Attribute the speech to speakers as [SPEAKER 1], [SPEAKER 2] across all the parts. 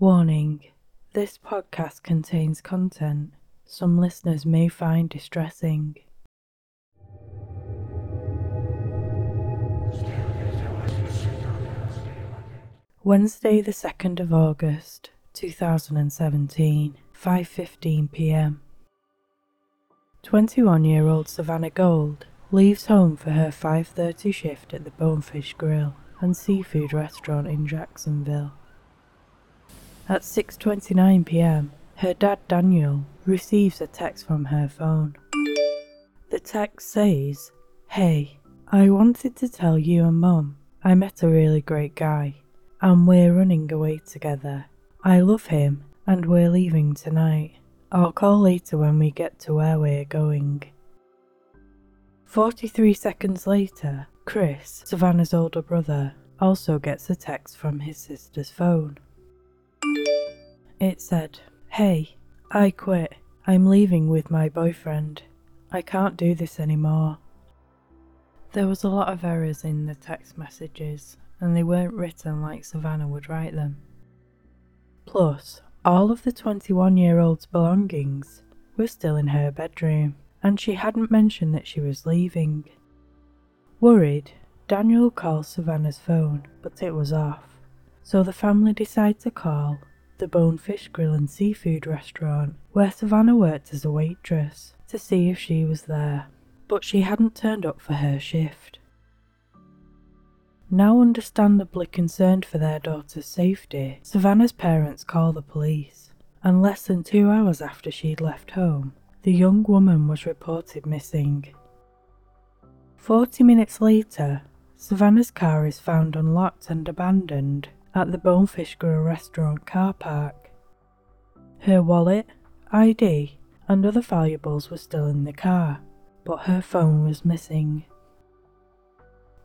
[SPEAKER 1] Warning this podcast contains content some listeners may find distressing. Wednesday, the 2nd of August, 2017, 5:15 p.m. 21-year-old Savannah Gold leaves home for her 5:30 shift at the Bonefish Grill and Seafood restaurant in Jacksonville. At 6:29 p.m., her dad Daniel receives a text from her phone. The text says, "Hey, I wanted to tell you and mum I met a really great guy and we're running away together. I love him and we're leaving tonight. I'll call later when we get to where we're going." 43 seconds later, Chris, Savannah's older brother, also gets a text from his sister's phone. It said, Hey, I quit. I'm leaving with my boyfriend. I can't do this anymore. There was a lot of errors in the text messages, and they weren't written like Savannah would write them. Plus, all of the 21 year old's belongings were still in her bedroom, and she hadn't mentioned that she was leaving. Worried, Daniel called Savannah's phone, but it was off, so the family decided to call the Bonefish Grill and Seafood restaurant, where Savannah worked as a waitress, to see if she was there, but she hadn't turned up for her shift. Now understandably concerned for their daughter's safety, Savannah's parents call the police, and less than two hours after she'd left home, the young woman was reported missing. Forty minutes later, Savannah's car is found unlocked and abandoned at the Bonefish Grill restaurant car park. Her wallet, ID, and other valuables were still in the car, but her phone was missing.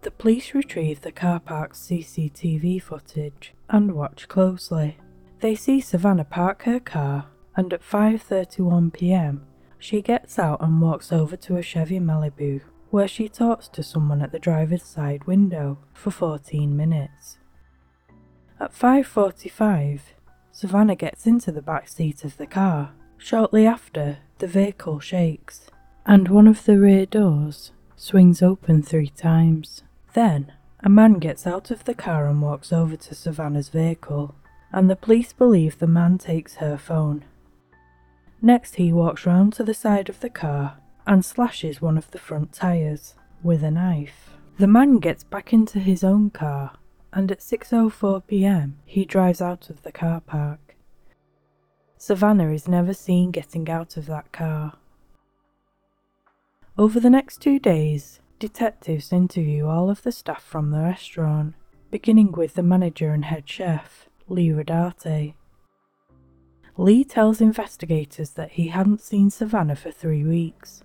[SPEAKER 1] The police retrieve the car park's CCTV footage and watch closely. They see Savannah park her car and at 5:31 p.m. she gets out and walks over to a Chevy Malibu where she talks to someone at the driver's side window for 14 minutes. At 5:45, Savannah gets into the back seat of the car. Shortly after, the vehicle shakes and one of the rear doors swings open 3 times. Then, a man gets out of the car and walks over to Savannah's vehicle, and the police believe the man takes her phone. Next, he walks round to the side of the car and slashes one of the front tyres with a knife. The man gets back into his own car and at 6:04 p.m. he drives out of the car park. Savannah is never seen getting out of that car. Over the next 2 days, detectives interview all of the staff from the restaurant, beginning with the manager and head chef, Lee Rodarte. Lee tells investigators that he hadn't seen Savannah for three weeks.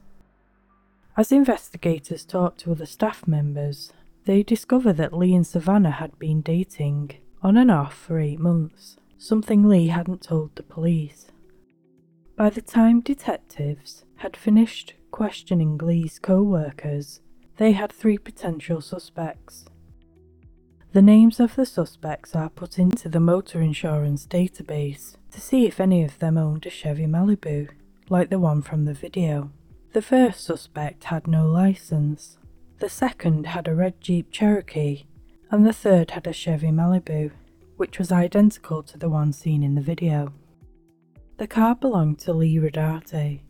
[SPEAKER 1] As investigators talk to other staff members, they discover that Lee and Savannah had been dating, on and off, for eight months, something Lee hadn't told the police. By the time detectives had finished questioning Lee's co workers, they had three potential suspects. The names of the suspects are put into the motor insurance database to see if any of them owned a Chevy Malibu, like the one from the video. The first suspect had no license, the second had a red Jeep Cherokee, and the third had a Chevy Malibu, which was identical to the one seen in the video. The car belonged to Lee Rodarte,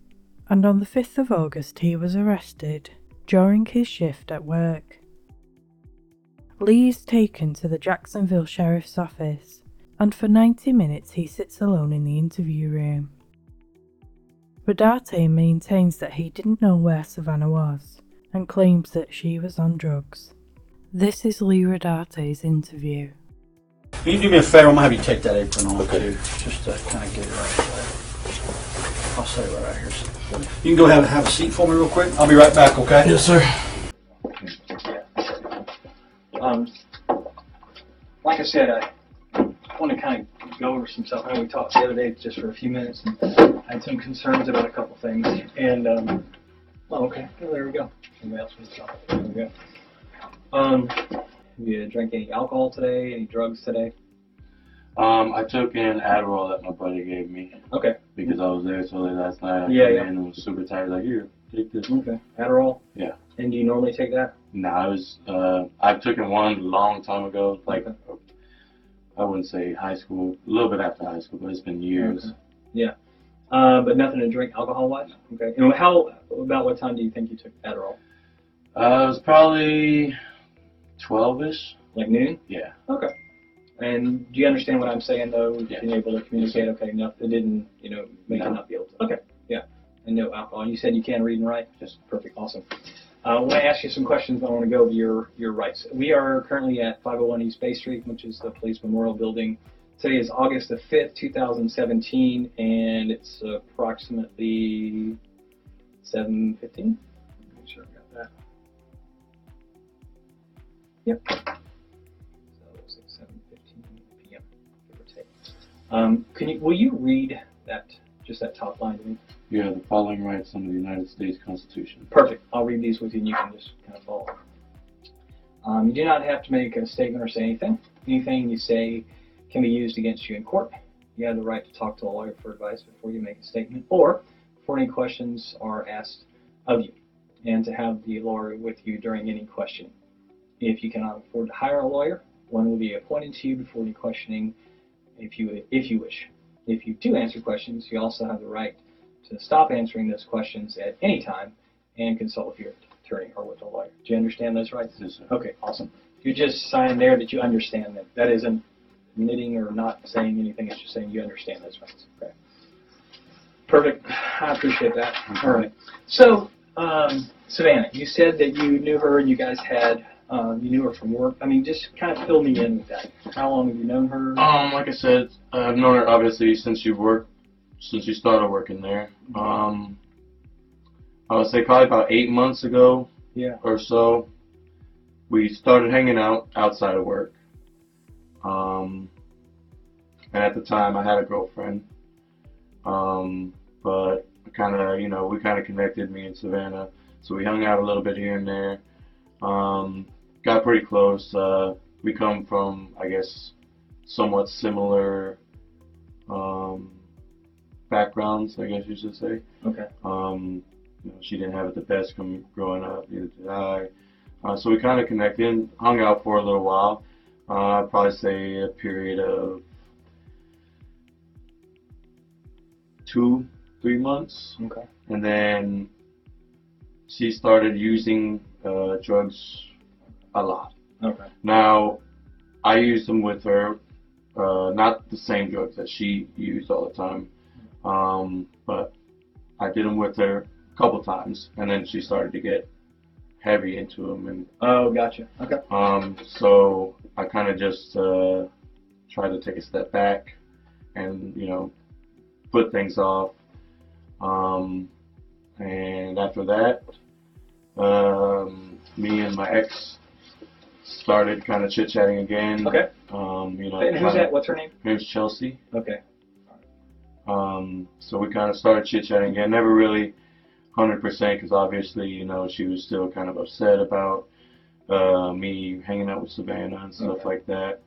[SPEAKER 1] and on the 5th of August he was arrested during his shift at work. Lee is taken to the Jacksonville Sheriff's Office, and for 90 minutes he sits alone in the interview room. Rodarte maintains that he didn't know where Savannah was and claims that she was on drugs. This is Lee Rodarte's interview.
[SPEAKER 2] Can you do me a favor? I'm gonna have you take that apron off too, just to kind of get it right. I'll say it right out here. You can go ahead and have a seat for me real quick. I'll be right back, okay?
[SPEAKER 3] Yes, sir.
[SPEAKER 4] Um, like I said, I want to kind of go over some stuff. I know we talked the other day just for a few minutes and I had some concerns about a couple things. And, um, oh, okay, well, there we go. Somebody else wants to talk. There we go. Um, have you drank any alcohol today? Any drugs today?
[SPEAKER 3] Um, I took an Adderall that my buddy gave me
[SPEAKER 4] Okay.
[SPEAKER 3] because I was there so late last night. I
[SPEAKER 4] Yeah, yeah.
[SPEAKER 3] and was super tired. Like, here, take this.
[SPEAKER 4] Okay. Adderall.
[SPEAKER 3] Yeah.
[SPEAKER 4] And do you normally take that?
[SPEAKER 3] Nah, I was. Uh, I've taken one a long time ago. Like,
[SPEAKER 4] Okay.
[SPEAKER 3] I wouldn't say high school. A little bit after high school, but it's been years.
[SPEAKER 4] Okay. Yeah. Uh, but nothing to drink alcohol wise. Okay. And how about what time do you think you took Adderall?
[SPEAKER 3] Uh, it was probably twelve-ish.
[SPEAKER 4] Like noon?
[SPEAKER 3] Yeah.
[SPEAKER 4] Okay. And do you understand what I'm saying though?
[SPEAKER 3] Yeah.
[SPEAKER 4] Being able to communicate. Okay. No, it didn't. You know, make
[SPEAKER 3] No.
[SPEAKER 4] you not be able to. Okay. Yeah. And no alcohol. You said you can read and write. Just perfect. Awesome. Uh, I want to ask you some questions. I want to go over your your rights. We are currently at 501 East Bay Street, which is the Police Memorial Building. Today is August the 5th, 2017, and it's approximately 7:15. Make sure I got that. Yep. So it's at 7:15 p.m. give or take. Um, can you? Will you read that? Just that top line to me.
[SPEAKER 3] You have the following rights under the United States Constitution.
[SPEAKER 4] Perfect. I'll read these with you, and you can just kind of follow. Um, you do not have to make a statement or say anything. Anything you say can be used against you in court. You have the right to talk to a lawyer for advice before you make a statement, or before any questions are asked of you, and to have the lawyer with you during any questioning. If you cannot afford to hire a lawyer, one will be appointed to you before any questioning, if you if you wish. If you do answer questions, you also have the right to stop answering those questions at any time and consult with your attorney or with a lawyer. Do you understand those rights?
[SPEAKER 3] Yes, sir.
[SPEAKER 4] Okay, awesome. You just sign there that you understand them. That isn't admitting or not saying anything. It's just saying you understand those rights. Okay. Perfect. I appreciate that. All right. So, um, Savannah, you said that you knew her and you guys had, um, you knew her from work. I mean, just kind of fill me in with that. How long have you known her?
[SPEAKER 3] Um, like I said, I've known her obviously since you worked, since you started working there. Um, I would say probably about eight months ago
[SPEAKER 4] Yeah.
[SPEAKER 3] or so, we started hanging out outside of work. Um, and at the time, I had a girlfriend. Um, but kind of, you know, we kind of connected, me and Savannah. So we hung out a little bit here and there. Um, got pretty close. Uh, we come from, I guess, somewhat similar um, backgrounds, I guess you should say.
[SPEAKER 4] Okay.
[SPEAKER 3] Um, you know, she didn't have it the best growing up, neither did I. Uh, so we kind of connected, hung out for a little while. Uh, I'd probably say a period of two, three months.
[SPEAKER 4] Okay.
[SPEAKER 3] And then she started using uh, drugs a lot.
[SPEAKER 4] Okay.
[SPEAKER 3] Now, I used them with her, uh, not the same drugs that she used all the time, um, but I did them with her a couple times, and then she started to get heavy into them, and
[SPEAKER 4] Oh, gotcha. Okay.
[SPEAKER 3] um, so I kind of just uh, tried to take a step back, and you know, put things off. Um, and after that, um, me and my ex started kind of chit chatting again.
[SPEAKER 4] Okay.
[SPEAKER 3] Um, you know,
[SPEAKER 4] And who's that? What's her name?
[SPEAKER 3] Her name's Chelsea.
[SPEAKER 4] Okay.
[SPEAKER 3] Um, so we kind of started chit chatting again. Never really 100% because obviously, you know, she was still kind of upset about uh, me hanging out with Savannah and stuff
[SPEAKER 4] Okay.
[SPEAKER 3] like that.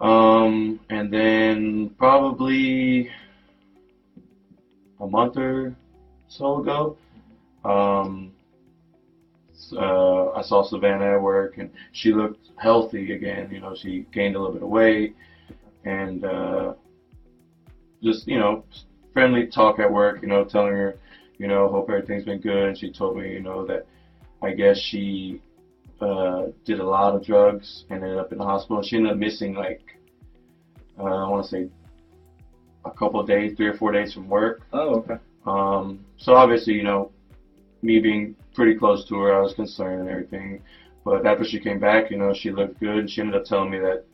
[SPEAKER 3] Um, and then probably a month or so ago, um, uh, I saw Savannah at work and she looked healthy again. You know, she gained a little bit of weight and uh, just you know friendly talk at work. You know, telling her you know hope everything's been good. And she told me you know that I guess she uh, did a lot of drugs ended up in the hospital. She ended up missing like uh, I want to say a couple of days, three or four days from work.
[SPEAKER 4] Oh, okay.
[SPEAKER 3] Um, so obviously, you know, me being pretty close to her, I was concerned and everything. But after she came back, you know, she looked good. She ended up telling me that,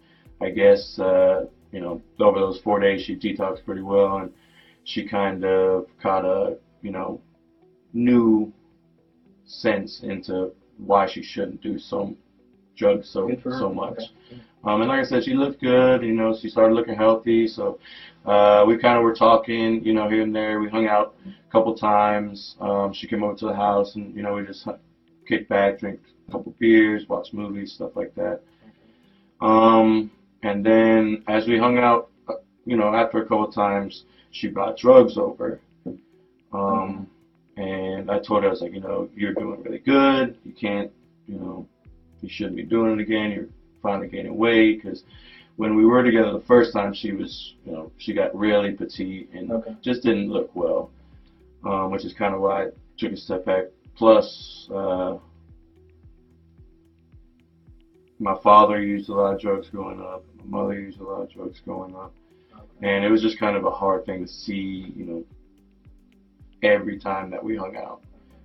[SPEAKER 3] I guess, uh, you know, over those four days, she detoxed pretty well, and she kind of caught a, you know, new sense into why she shouldn't do some drugs so so much.
[SPEAKER 4] Okay.
[SPEAKER 3] Um, and like I said, she looked good. You know, she started looking healthy. So uh, we kind of were talking, you know, here and there. We hung out a couple times. Um, she came over to the house, and you know, we just kicked back, drink a couple beers, watch movies, stuff like that. Um, and then as we hung out, uh, you know, after a couple of times, she brought drugs over. Um, and I told her, I was like, you know, you're doing really good. You can't, you know, you shouldn't be doing it again. You're finally gaining weight because when we were together the first time, she was, you know, she got really petite and
[SPEAKER 4] Okay.
[SPEAKER 3] just didn't look well, um, which is kind of why I took a step back. Plus, uh, my father used a lot of drugs growing up. My mother used a lot of drugs growing up, and it was just kind of a hard thing to see, you know, every time that we hung out.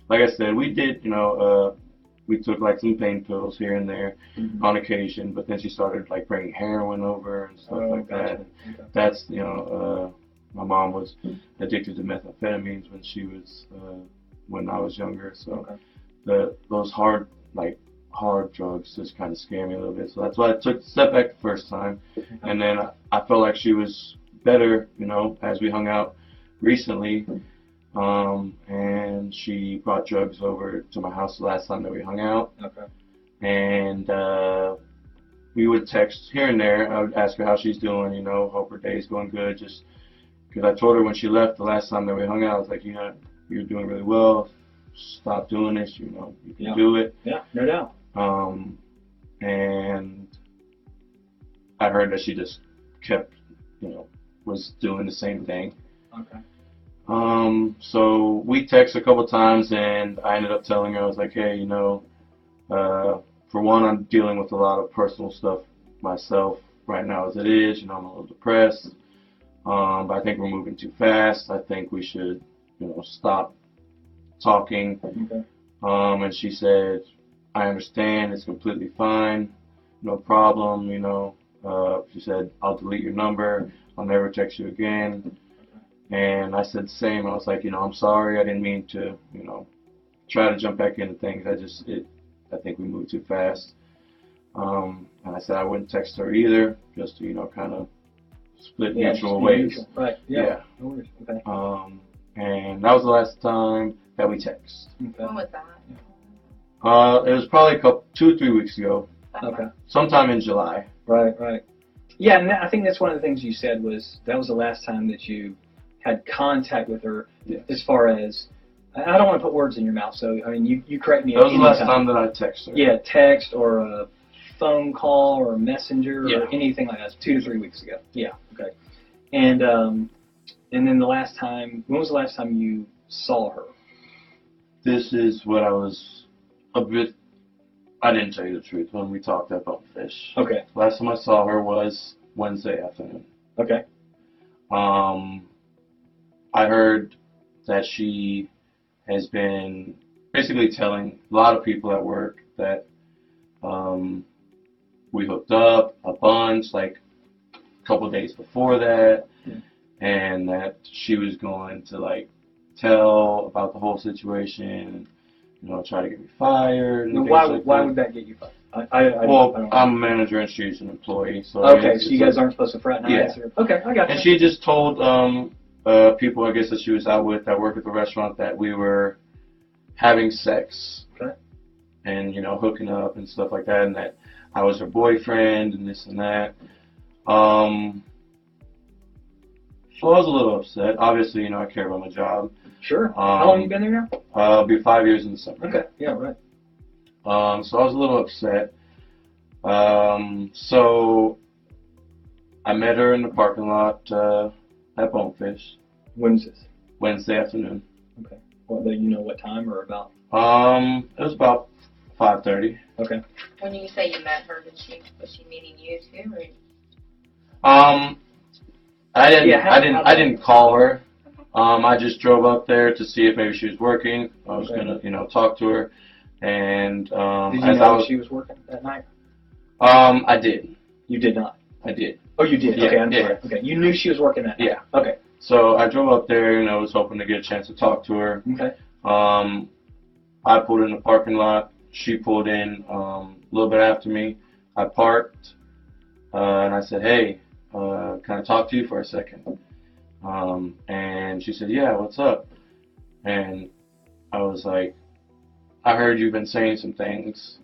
[SPEAKER 3] Like I said, we did, you know, uh, we took like some pain pills here and there
[SPEAKER 4] Mhm.
[SPEAKER 3] on occasion, but then she started like bringing heroin over and stuff
[SPEAKER 4] Oh,
[SPEAKER 3] like
[SPEAKER 4] gotcha.
[SPEAKER 3] that.
[SPEAKER 4] Okay.
[SPEAKER 3] That's you know, uh, my mom was addicted to methamphetamines when she was uh, when I was younger, so
[SPEAKER 4] Okay.
[SPEAKER 3] the those hard like hard drugs just kind of scare me a little bit. So that's why I took the step back the first time, and then I, I felt like she was better, you know, as we hung out recently. Um, and she brought drugs over to my house the last time that we hung out
[SPEAKER 4] Okay.
[SPEAKER 3] and uh, we would text here and there. I would ask her how she's doing, you know, hope her day's going good. Just because I told her when she left the last time that we hung out, I was like, you know, you're doing really well. Stop doing this, you know, you can
[SPEAKER 4] Yeah.
[SPEAKER 3] do it.
[SPEAKER 4] Yeah, no doubt.
[SPEAKER 3] Um, and I heard that she just kept, you know, was doing the same thing.
[SPEAKER 4] Okay.
[SPEAKER 3] Um, so we texted a couple times, and I ended up telling her I was like, hey, you know, uh, for one, I'm dealing with a lot of personal stuff myself right now as it is. You know, I'm a little depressed. Um, but I think we're moving too fast. I think we should, you know, stop talking.
[SPEAKER 4] Okay.
[SPEAKER 3] Um, and she said, I understand. It's completely fine. No problem. You know, uh, she said, I'll delete your number. I'll never text you again. And I said the same. I was like, you know, I'm sorry. I didn't mean to, you know, try to jump back into things. I just, it, I think we moved too fast. Um, and I said I wouldn't text her either, just to, you know, kind of split
[SPEAKER 4] Yeah,
[SPEAKER 3] mutual
[SPEAKER 4] just
[SPEAKER 3] ways.
[SPEAKER 4] neutral. Right. Yeah.
[SPEAKER 3] Yeah.
[SPEAKER 4] No worries. Okay.
[SPEAKER 3] Um, and that was the last time that we text.
[SPEAKER 4] Okay.
[SPEAKER 5] When was that?
[SPEAKER 3] Uh, it was probably a couple, two or three weeks ago,
[SPEAKER 4] Okay.
[SPEAKER 3] sometime in July.
[SPEAKER 4] Right. Right. Yeah, and I think that's one of the things you said was that was the last time that you had contact with her, as far as I don't want to put words in your mouth, so I mean you, you correct me.
[SPEAKER 3] That was the last time that I texted her.
[SPEAKER 4] Yeah, text or a phone call or a messenger
[SPEAKER 3] Yeah.
[SPEAKER 4] or anything like that. Two to three weeks ago. Yeah. Okay. And um, and then the last time, when was the last time you saw her?
[SPEAKER 3] This is what I was a bit. I didn't tell you the truth when we talked about fish.
[SPEAKER 4] Okay.
[SPEAKER 3] Last time I saw her was Wednesday afternoon.
[SPEAKER 4] Okay.
[SPEAKER 3] Um, I heard that she has been basically telling a lot of people at work that um, we hooked up a bunch, like a couple days before that,
[SPEAKER 4] Yeah.
[SPEAKER 3] and that she was going to like tell about the whole situation, you know, try to get me fired. And
[SPEAKER 4] why
[SPEAKER 3] like
[SPEAKER 4] why
[SPEAKER 3] that.
[SPEAKER 4] would that get you fired? I, I, I, I
[SPEAKER 3] Well,
[SPEAKER 4] don't
[SPEAKER 3] I'm a manager and she's an employee, so I
[SPEAKER 4] okay, so you guys
[SPEAKER 3] like-
[SPEAKER 4] aren't supposed to fraternize?
[SPEAKER 3] Yeah.
[SPEAKER 4] Or, okay, I got
[SPEAKER 3] and
[SPEAKER 4] you.
[SPEAKER 3] she just told um, uh, people, I guess, that she was out with that work at the restaurant that we were having sex.
[SPEAKER 4] Okay.
[SPEAKER 3] And, you know, hooking up and stuff like that, and that I was her boyfriend and this and that. Um, so I was a little upset. Obviously, you know, I care about my job.
[SPEAKER 4] Sure. How long
[SPEAKER 3] Um,
[SPEAKER 4] you been there now?
[SPEAKER 3] Uh, it'll be five years in December.
[SPEAKER 4] Okay. Yeah. Right.
[SPEAKER 3] Um, so I was a little upset. Um, so I met her in the parking lot uh, at Bonefish
[SPEAKER 4] When's this?
[SPEAKER 3] Wednesday afternoon.
[SPEAKER 4] Okay. Well, do you know what time or about?
[SPEAKER 3] Um, it was about five thirty.
[SPEAKER 4] Okay.
[SPEAKER 5] When you say you met her, did she was she meeting you too, or
[SPEAKER 3] Um, I didn't.
[SPEAKER 4] Yeah, how-
[SPEAKER 3] I didn't. I didn't call her. Um, I just drove up there to see if maybe she was working. I was
[SPEAKER 4] Okay.
[SPEAKER 3] gonna, you know, talk to her, and um,
[SPEAKER 4] Did you
[SPEAKER 3] as I
[SPEAKER 4] know
[SPEAKER 3] was,
[SPEAKER 4] she was working that night?
[SPEAKER 3] um, I did.
[SPEAKER 4] You did not.
[SPEAKER 3] I did.
[SPEAKER 4] Oh, you did.
[SPEAKER 3] Yeah,
[SPEAKER 4] okay, I'm
[SPEAKER 3] yeah.
[SPEAKER 4] sorry. Okay, you knew she was working that night.
[SPEAKER 3] Yeah.
[SPEAKER 4] Okay.
[SPEAKER 3] So I drove up there, and I was hoping to get a chance to talk to her.
[SPEAKER 4] Okay.
[SPEAKER 3] Um, I pulled in the parking lot. She pulled in um, a little bit after me. I parked, uh, and I said, "Hey, uh, can I talk to you for a second? Um, and she said, "Yeah, what's up?" And I was like, "I heard you've been saying some things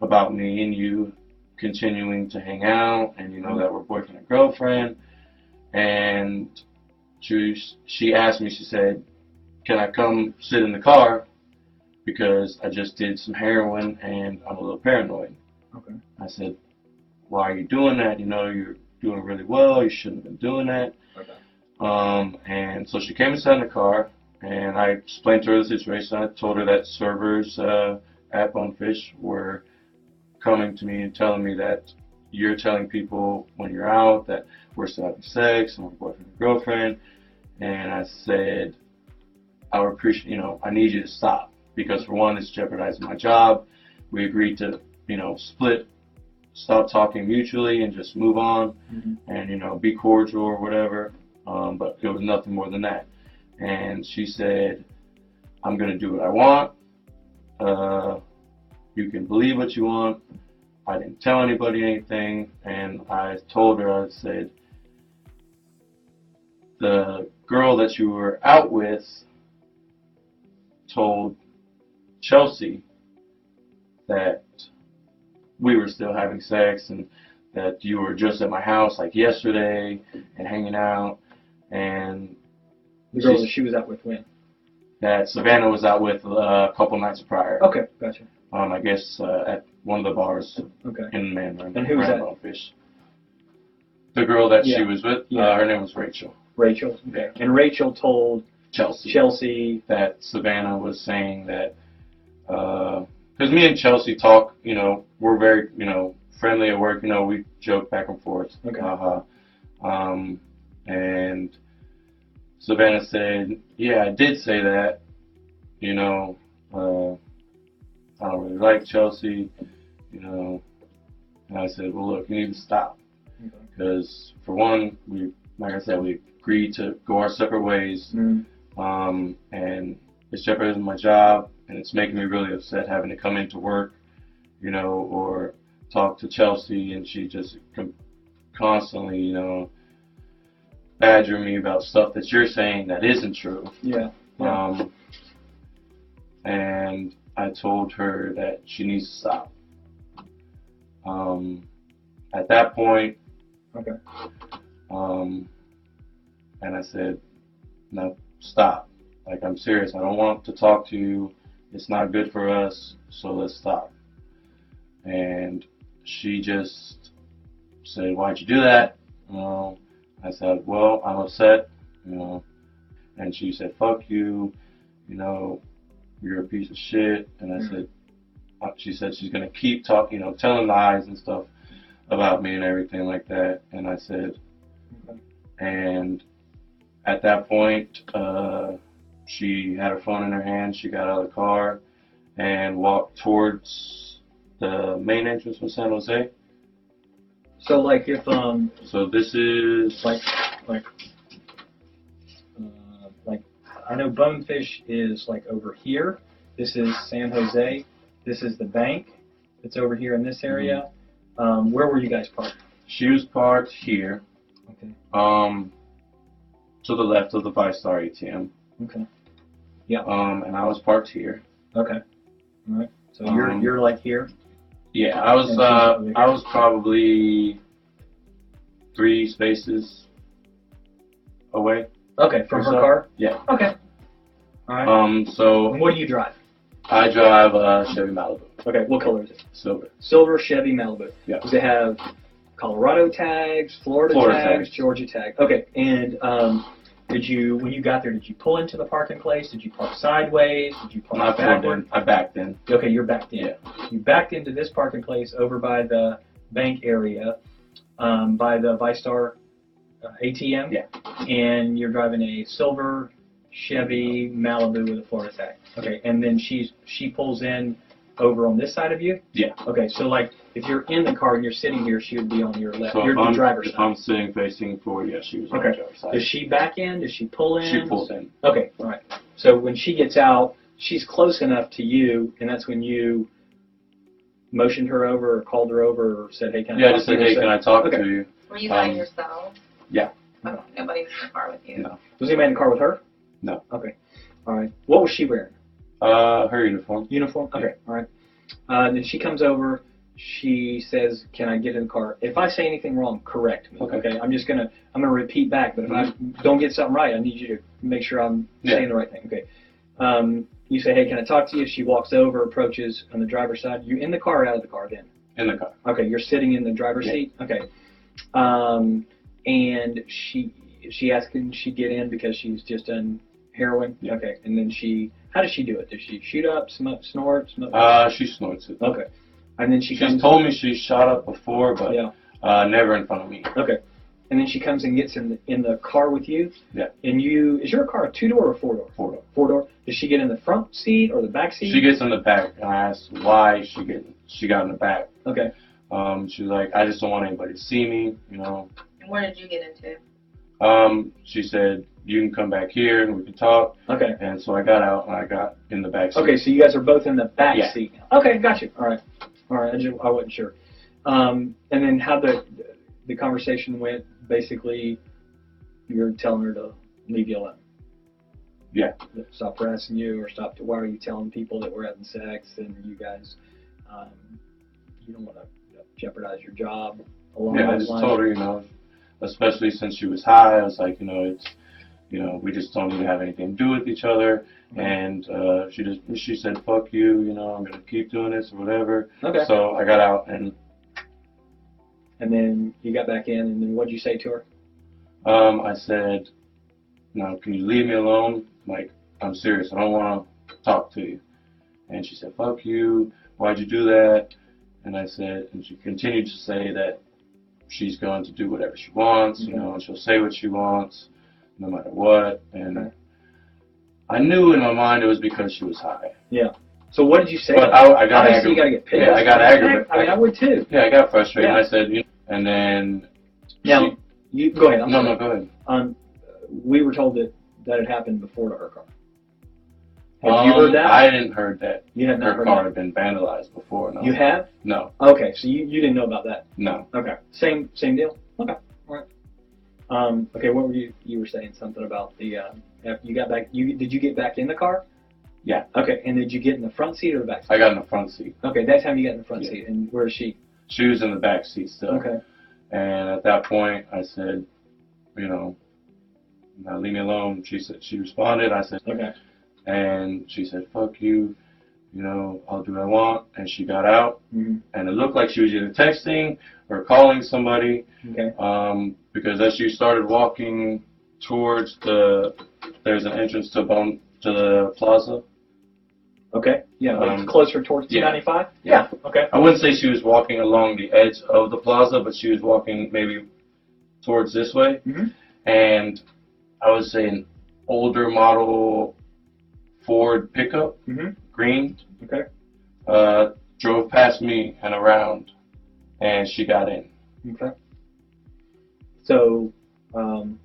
[SPEAKER 3] about me and you continuing to hang out and you know that we're boyfriend and girlfriend and she she asked me she said can I come sit in the car because I just did some heroin and I'm a little paranoid
[SPEAKER 4] Okay.
[SPEAKER 3] I said why are you doing that you know you're doing really well you shouldn't have been doing that
[SPEAKER 4] Okay.
[SPEAKER 3] um, and so she came and sat in the car, and I explained to her the situation. I told her that servers uh, at Bonefish were coming to me and telling me that you're telling people when you're out that we're still having sex and we're boyfriend and girlfriend. And I said, I would appreciate, you know, I need you to stop because for one, it's jeopardizing my job. We agreed to, you know, split, stop talking mutually, and just move on
[SPEAKER 4] Mhm.
[SPEAKER 3] and you know be cordial or whatever. Um, but it was nothing more than that. And she said, "I'm gonna do what I want. Uh, you can believe what you want. I didn't tell anybody anything." And I told her, I said, "The girl that you were out with told Chelsea that we were still having sex and." that you were just at my house like yesterday and hanging out and
[SPEAKER 4] The girl that she was out with when?
[SPEAKER 3] that Savannah was out with uh, a couple nights prior.
[SPEAKER 4] Okay, gotcha.
[SPEAKER 3] Um, I guess uh, at one of the bars
[SPEAKER 4] Okay.
[SPEAKER 3] in Mandarin.
[SPEAKER 4] And who was that?
[SPEAKER 3] Bonefish. The girl that
[SPEAKER 4] Yeah.
[SPEAKER 3] she was with,
[SPEAKER 4] Yeah.
[SPEAKER 3] uh, her name was Rachel.
[SPEAKER 4] Rachel. Okay. And Rachel told
[SPEAKER 3] Chelsea.
[SPEAKER 4] Chelsea.
[SPEAKER 3] that Savannah was saying that because me and Chelsea talk, you know, we're very, you know, friendly at work. You know, we joke back and forth.
[SPEAKER 4] Okay.
[SPEAKER 3] Uh-huh. Um, and Savannah said, "Yeah, I did say that. You know, uh, I don't really like Chelsea. You know." And I said, "Well, look, you need to stop because for one, we, like I said, we agreed to go our separate ways."
[SPEAKER 4] Mm.
[SPEAKER 3] um, and it's jeopardizing my job, and it's making me really upset having to come into work, you know, or talk to Chelsea, and she just com- constantly, you know, badgering me about stuff that you're saying that isn't true.
[SPEAKER 4] Yeah. Yeah.
[SPEAKER 3] Um, and I told her that she needs to stop. Um, at that point,
[SPEAKER 4] Okay.
[SPEAKER 3] um, and I said, no, stop. Like, I'm serious. I don't want to talk to you. It's not good for us, so let's stop. And she just said, why'd you do that? Well, I said, well, I'm upset, you know. And she said, fuck you, you know, you're a piece of shit. And I
[SPEAKER 4] Mhm.
[SPEAKER 3] said, uh, she said she's going to keep talking, you know, telling lies and stuff about me and everything like that. And I said, and at that point, uh, she had her phone in her hand. She got out of the car and walked towards the main entrance from San Jose.
[SPEAKER 4] So like if um
[SPEAKER 3] So this is
[SPEAKER 4] like like like I know Bonefish is like over here. This is San Jose. This is the bank. It's over here in this area. Um, where were you guys parked?
[SPEAKER 3] she was parked here,
[SPEAKER 4] Okay.
[SPEAKER 3] um, to the left of the VyStar ATM,
[SPEAKER 4] Okay. Yeah.
[SPEAKER 3] Um, and I was parked here.
[SPEAKER 4] Okay. All right. So you're
[SPEAKER 3] Um,
[SPEAKER 4] you're like here.
[SPEAKER 3] Yeah, I was
[SPEAKER 4] And she's
[SPEAKER 3] uh,
[SPEAKER 4] here.
[SPEAKER 3] I was probably three spaces away.
[SPEAKER 4] Okay, from her
[SPEAKER 3] so.
[SPEAKER 4] car.
[SPEAKER 3] Yeah.
[SPEAKER 4] Okay. All right.
[SPEAKER 3] Um, so
[SPEAKER 4] and what do you drive?
[SPEAKER 3] I drive a Chevy Malibu,
[SPEAKER 4] Okay. What color is it?
[SPEAKER 3] silver.
[SPEAKER 4] Silver Chevy Malibu.
[SPEAKER 3] Yeah.
[SPEAKER 4] Does it have Colorado tags, Florida,
[SPEAKER 3] Florida
[SPEAKER 4] tags,
[SPEAKER 3] tags.
[SPEAKER 4] Georgia tags? Okay. And um, did you, when you got there, did you pull into the parking place? Did you park sideways? Did you park
[SPEAKER 3] I pulled
[SPEAKER 4] backward?
[SPEAKER 3] in. I backed in.
[SPEAKER 4] Okay, you're backed in.
[SPEAKER 3] Yeah.
[SPEAKER 4] You backed into this parking place over by the bank area, um, by the VyStar uh, ATM.
[SPEAKER 3] Yeah.
[SPEAKER 4] And you're driving a silver Chevy Malibu with a Florida tag. Okay, and then she's she pulls in over on this side of you.
[SPEAKER 3] Yeah.
[SPEAKER 4] Okay, so like if you're in the car and you're sitting here, she would be on your left.
[SPEAKER 3] So
[SPEAKER 4] you're
[SPEAKER 3] if
[SPEAKER 4] the
[SPEAKER 3] I'm,
[SPEAKER 4] driver's
[SPEAKER 3] if
[SPEAKER 4] side.
[SPEAKER 3] I'm sitting facing forward, yeah, she was on
[SPEAKER 4] Okay.
[SPEAKER 3] the driver's side.
[SPEAKER 4] Does she back in? Does she pull in?
[SPEAKER 3] She pulls in.
[SPEAKER 4] Okay, all right. So when she gets out, she's close enough to you, and that's when you motioned her over or called her over or said, hey, can I
[SPEAKER 3] Yeah, I
[SPEAKER 4] talk
[SPEAKER 3] just
[SPEAKER 4] to you
[SPEAKER 3] said, hey, can I talk
[SPEAKER 4] Okay.
[SPEAKER 3] to you?
[SPEAKER 5] Were you by
[SPEAKER 3] Um,
[SPEAKER 5] yourself?
[SPEAKER 3] yeah.
[SPEAKER 5] Okay, nobody in the car with you?
[SPEAKER 3] No.
[SPEAKER 4] Was anybody in the car with her?
[SPEAKER 3] No.
[SPEAKER 4] Okay. All right. What was she wearing?
[SPEAKER 3] Uh, her uniform.
[SPEAKER 4] Uniform? Okay, all right. Uh, then she comes over, she says, "Can I get in the car?" If I say anything wrong, correct me.
[SPEAKER 3] Okay.
[SPEAKER 4] Okay. I'm just gonna I'm gonna repeat back. But if I don't get something right, I need you to make sure I'm
[SPEAKER 3] Yeah.
[SPEAKER 4] saying the right thing. Okay. Um, you say, "Hey, can I talk to you?" She walks over, approaches on the driver's side. You in the car or out of the car then?
[SPEAKER 3] In the car.
[SPEAKER 4] Okay, you're sitting in the driver's
[SPEAKER 3] Yeah.
[SPEAKER 4] seat. Okay. Um, and she she asked can she get in because she's just done heroin.
[SPEAKER 3] Yeah.
[SPEAKER 4] Okay, and then she how does she do it? Does she shoot up, smoke, snort, smoke?
[SPEAKER 3] Uh, she snorts it.
[SPEAKER 4] okay, and then she
[SPEAKER 3] She's
[SPEAKER 4] comes.
[SPEAKER 3] told me she shot up before, but
[SPEAKER 4] Yeah.
[SPEAKER 3] uh, never in front of me.
[SPEAKER 4] Okay, and then she comes and gets in the in the car with you.
[SPEAKER 3] Yeah.
[SPEAKER 4] And you is your car a two door or four door?
[SPEAKER 3] Four door.
[SPEAKER 4] Four door. Does she get in the front seat or the back seat?
[SPEAKER 3] She gets in the back, and I asked why she get she got in the back.
[SPEAKER 4] Okay.
[SPEAKER 3] Um, she was like, I just don't want anybody to see me, you know.
[SPEAKER 5] And where did you get into?
[SPEAKER 3] Um, she said, you can come back here and we can talk.
[SPEAKER 4] Okay.
[SPEAKER 3] And so I got out and I got in the back seat.
[SPEAKER 4] Okay, so you guys are both in the back
[SPEAKER 3] Yeah.
[SPEAKER 4] seat. now. Okay, got you. All right, all right. I, just, I wasn't sure. Um, and then how the the conversation went? Basically, you're telling her to leave you alone.
[SPEAKER 3] Yeah.
[SPEAKER 4] Stop harassing you, or stop. Why are you telling people that we're having sex and you guys, um, you don't want to jeopardize your job along
[SPEAKER 3] Yeah, I just
[SPEAKER 4] lines?
[SPEAKER 3] told her, you know, especially since she was high, I was like, you know, it's, you know, we just don't need to have anything to do with each other. And uh, she just, she said, fuck you, you know, I'm gonna keep doing this or whatever.
[SPEAKER 4] Okay.
[SPEAKER 3] So I got out and
[SPEAKER 4] And then you got back in, and then what'd you say to her?
[SPEAKER 3] um, I said, now can you leave me alone? Like, I'm serious, I don't want to talk to you. And she said, fuck you, why'd you do that? And I said, and she continued to say that she's going to do whatever she wants, you know, and she'll say what she wants, no matter what. And I knew in my mind it was because she was high. Yeah.
[SPEAKER 4] So what did you say?
[SPEAKER 3] But I, I got
[SPEAKER 4] Obviously, you got to get pissed.
[SPEAKER 3] Yeah, I got aggravated.
[SPEAKER 4] I mean, I would too.
[SPEAKER 3] Yeah, I got frustrated.
[SPEAKER 4] Yeah.
[SPEAKER 3] And I said, you and then
[SPEAKER 4] Now, you go ahead. I'm
[SPEAKER 3] no,
[SPEAKER 4] sorry.
[SPEAKER 3] no, go ahead.
[SPEAKER 4] Um, we were told that that had happened before to her car. Have
[SPEAKER 3] um,
[SPEAKER 4] you heard that?
[SPEAKER 3] I didn't heard that
[SPEAKER 4] you have not
[SPEAKER 3] her car
[SPEAKER 4] that.
[SPEAKER 3] had been vandalized before. No,
[SPEAKER 4] You have?
[SPEAKER 3] no,
[SPEAKER 4] Okay, so you, you didn't know about that.
[SPEAKER 3] no.
[SPEAKER 4] Okay, same same deal. Okay, all right. Um, okay, what were you you were saying something about the uh, after you got back? You did you get back in the car?
[SPEAKER 3] Yeah.
[SPEAKER 4] Okay, and did you get in the front seat or the back seat?
[SPEAKER 3] I got in the front seat.
[SPEAKER 4] Okay, that time you got in the front
[SPEAKER 3] Yeah.
[SPEAKER 4] seat, and where is she?
[SPEAKER 3] She was in the back seat still.
[SPEAKER 4] Okay.
[SPEAKER 3] And at that point, I said, you know, now leave me alone. She said she responded. I said,
[SPEAKER 4] Okay.
[SPEAKER 3] And she said, fuck you. You know, I'll do what I want. And she got out,
[SPEAKER 4] hmm
[SPEAKER 3] and it looked like she was either texting or calling somebody.
[SPEAKER 4] Okay.
[SPEAKER 3] Um, because as she started walking towards the, there's an entrance to Bone to the plaza.
[SPEAKER 4] Okay. Yeah,
[SPEAKER 3] Um,
[SPEAKER 4] closer towards
[SPEAKER 3] yeah.
[SPEAKER 4] 295.
[SPEAKER 3] Yeah.
[SPEAKER 4] Okay.
[SPEAKER 3] I wouldn't say she was walking along the edge of the plaza, but she was walking maybe towards this way.
[SPEAKER 4] Mhm.
[SPEAKER 3] And I would say an older model Ford pickup,
[SPEAKER 4] Mhm.
[SPEAKER 3] green,
[SPEAKER 4] Okay.
[SPEAKER 3] uh, drove past me and around, and she got in.
[SPEAKER 4] Okay. So, um,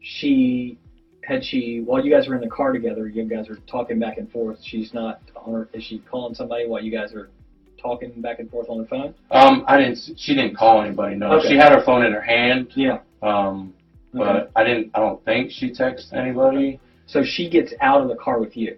[SPEAKER 4] she had she while you guys were in the car together, you guys are talking back and forth. She's not on her. Is she calling somebody while you guys are talking back and forth on the phone?
[SPEAKER 3] Um, I didn't. She didn't call anybody. No,
[SPEAKER 4] Okay.
[SPEAKER 3] she had her phone in her hand.
[SPEAKER 4] Yeah.
[SPEAKER 3] Um,
[SPEAKER 4] Okay.
[SPEAKER 3] but I didn't. I don't think she texted anybody.
[SPEAKER 4] So she gets out of the car with you,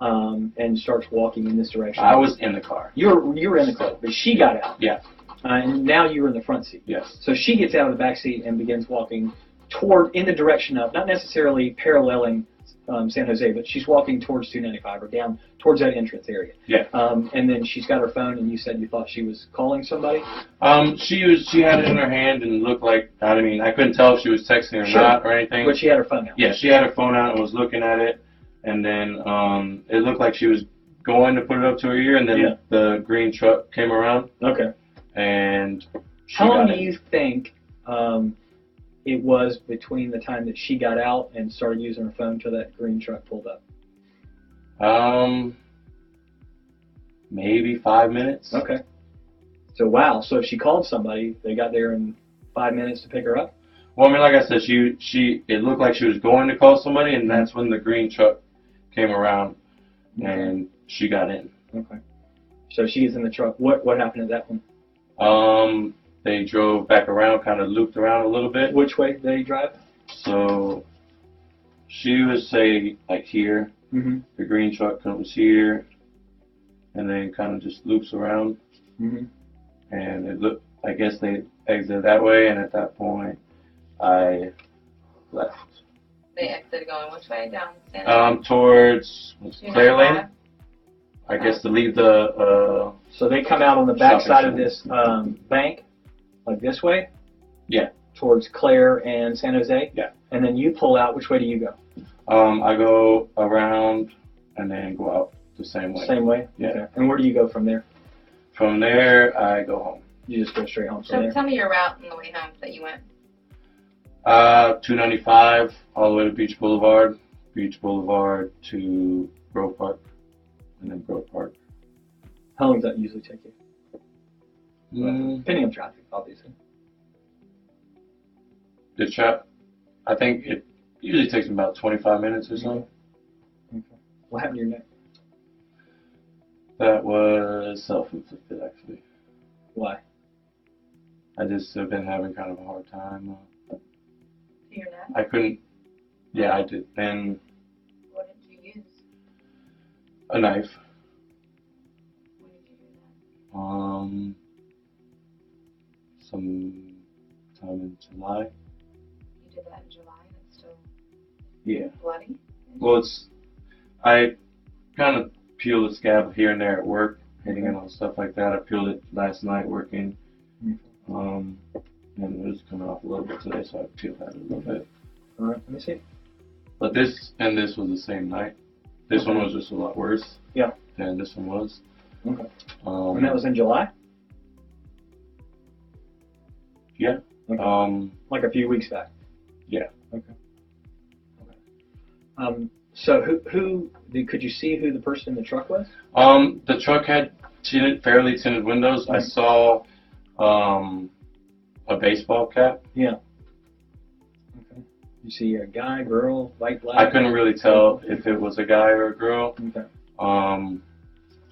[SPEAKER 4] um, and starts walking in this direction.
[SPEAKER 3] I was in the car.
[SPEAKER 4] You were you were in the car, but she got out.
[SPEAKER 3] Yeah.
[SPEAKER 4] Uh, and now you're in the front seat.
[SPEAKER 3] Yes.
[SPEAKER 4] So she gets out of the back seat and begins walking toward in the direction of not necessarily paralleling um, San Jose, but she's walking towards 295 or down towards that entrance area.
[SPEAKER 3] Yeah.
[SPEAKER 4] Um, and then she's got her phone, and you said you thought she was calling somebody.
[SPEAKER 3] Um, she was. She had it in her hand and looked like. I mean, I couldn't tell if she was texting or
[SPEAKER 4] Sure.
[SPEAKER 3] not or anything.
[SPEAKER 4] But she had her phone out.
[SPEAKER 3] Yeah, she had her phone out and was looking at it, and then um, it looked like she was going to put it up to her ear, and then
[SPEAKER 4] Yeah.
[SPEAKER 3] the green truck came around
[SPEAKER 4] Okay.
[SPEAKER 3] and she
[SPEAKER 4] How long do you think um, it was between the time that she got out and started using her phone till that green truck pulled up?
[SPEAKER 3] Um, maybe five minutes.
[SPEAKER 4] Okay. So wow. So if she called somebody, they got there in five minutes to pick her up.
[SPEAKER 3] Well, I mean, like I said, she she it looked like she was going to call somebody, and that's when the green truck came around, and she got in.
[SPEAKER 4] Okay. So she gets in the truck. What what happened at that one?
[SPEAKER 3] Um, they drove back around, kind of looped around a little bit.
[SPEAKER 4] Which way did they drive?
[SPEAKER 3] So she would say like here,
[SPEAKER 4] Mm-hmm.
[SPEAKER 3] the green truck comes here, and then kind of just loops around.
[SPEAKER 4] Mhm.
[SPEAKER 3] and it looked. I guess they exited that way, and at that point, I left.
[SPEAKER 5] They exited going which way? Down Santa?
[SPEAKER 3] Um, towards what's
[SPEAKER 5] Two
[SPEAKER 3] Claire Lane. I guess to leave the. Uh,
[SPEAKER 4] So they come out on the back side of this um, bank, like this way.
[SPEAKER 3] Yeah.
[SPEAKER 4] Towards Claire and San Jose.
[SPEAKER 3] Yeah.
[SPEAKER 4] And then you pull out. Which way do you go?
[SPEAKER 3] um, I go around and then go out the same way.
[SPEAKER 4] Same way.
[SPEAKER 3] Yeah.
[SPEAKER 4] Okay. And where do you go from there?
[SPEAKER 3] From there, I go home.
[SPEAKER 4] You just go straight home from
[SPEAKER 5] So
[SPEAKER 4] there.
[SPEAKER 5] tell me your route on the way home that you went.
[SPEAKER 3] Uh, 295 all the way to Beach Boulevard, Beach Boulevard to Grove Park, and then Grove Park.
[SPEAKER 4] How long does that usually take you?
[SPEAKER 3] Mm,
[SPEAKER 4] Depending on traffic, obviously.
[SPEAKER 3] the trap, I think it usually takes me about 25 minutes or so. Okay.
[SPEAKER 4] What happened to your neck?
[SPEAKER 3] That was self-inflicted, actually.
[SPEAKER 4] Why?
[SPEAKER 3] I just have been having kind of a hard time. Uh,
[SPEAKER 5] your neck?
[SPEAKER 3] I couldn't. Yeah, I did. And
[SPEAKER 5] What did you use?
[SPEAKER 3] a knife.
[SPEAKER 5] When did you do that?
[SPEAKER 3] Um, some time in July.
[SPEAKER 5] You did that in July and it's still
[SPEAKER 3] Yeah.
[SPEAKER 5] bloody?
[SPEAKER 3] Well, it's I kind of peel the scab here and there at work, hitting it on stuff like that. I peeled it last night working, um, and it was coming off a little bit today, so I peeled that a little bit.
[SPEAKER 4] All right. Let me see.
[SPEAKER 3] But this and this was the same night. This one was just a lot worse.
[SPEAKER 4] Yeah.
[SPEAKER 3] Than this one was.
[SPEAKER 4] Okay.
[SPEAKER 3] Um,
[SPEAKER 4] And that was in July,
[SPEAKER 3] yeah.
[SPEAKER 4] Okay.
[SPEAKER 3] Um,
[SPEAKER 4] like a few weeks back.
[SPEAKER 3] Yeah.
[SPEAKER 4] Okay. Okay. Um. So who who could you see who the person in the truck was?
[SPEAKER 3] um, the truck had tinted, fairly tinted windows. I
[SPEAKER 4] Mhm.
[SPEAKER 3] saw, um, a baseball cap. Yeah.
[SPEAKER 4] Okay. You see a guy, girl, white, black.
[SPEAKER 3] I couldn't really tell if it was a guy or a girl.
[SPEAKER 4] Okay.
[SPEAKER 3] Um,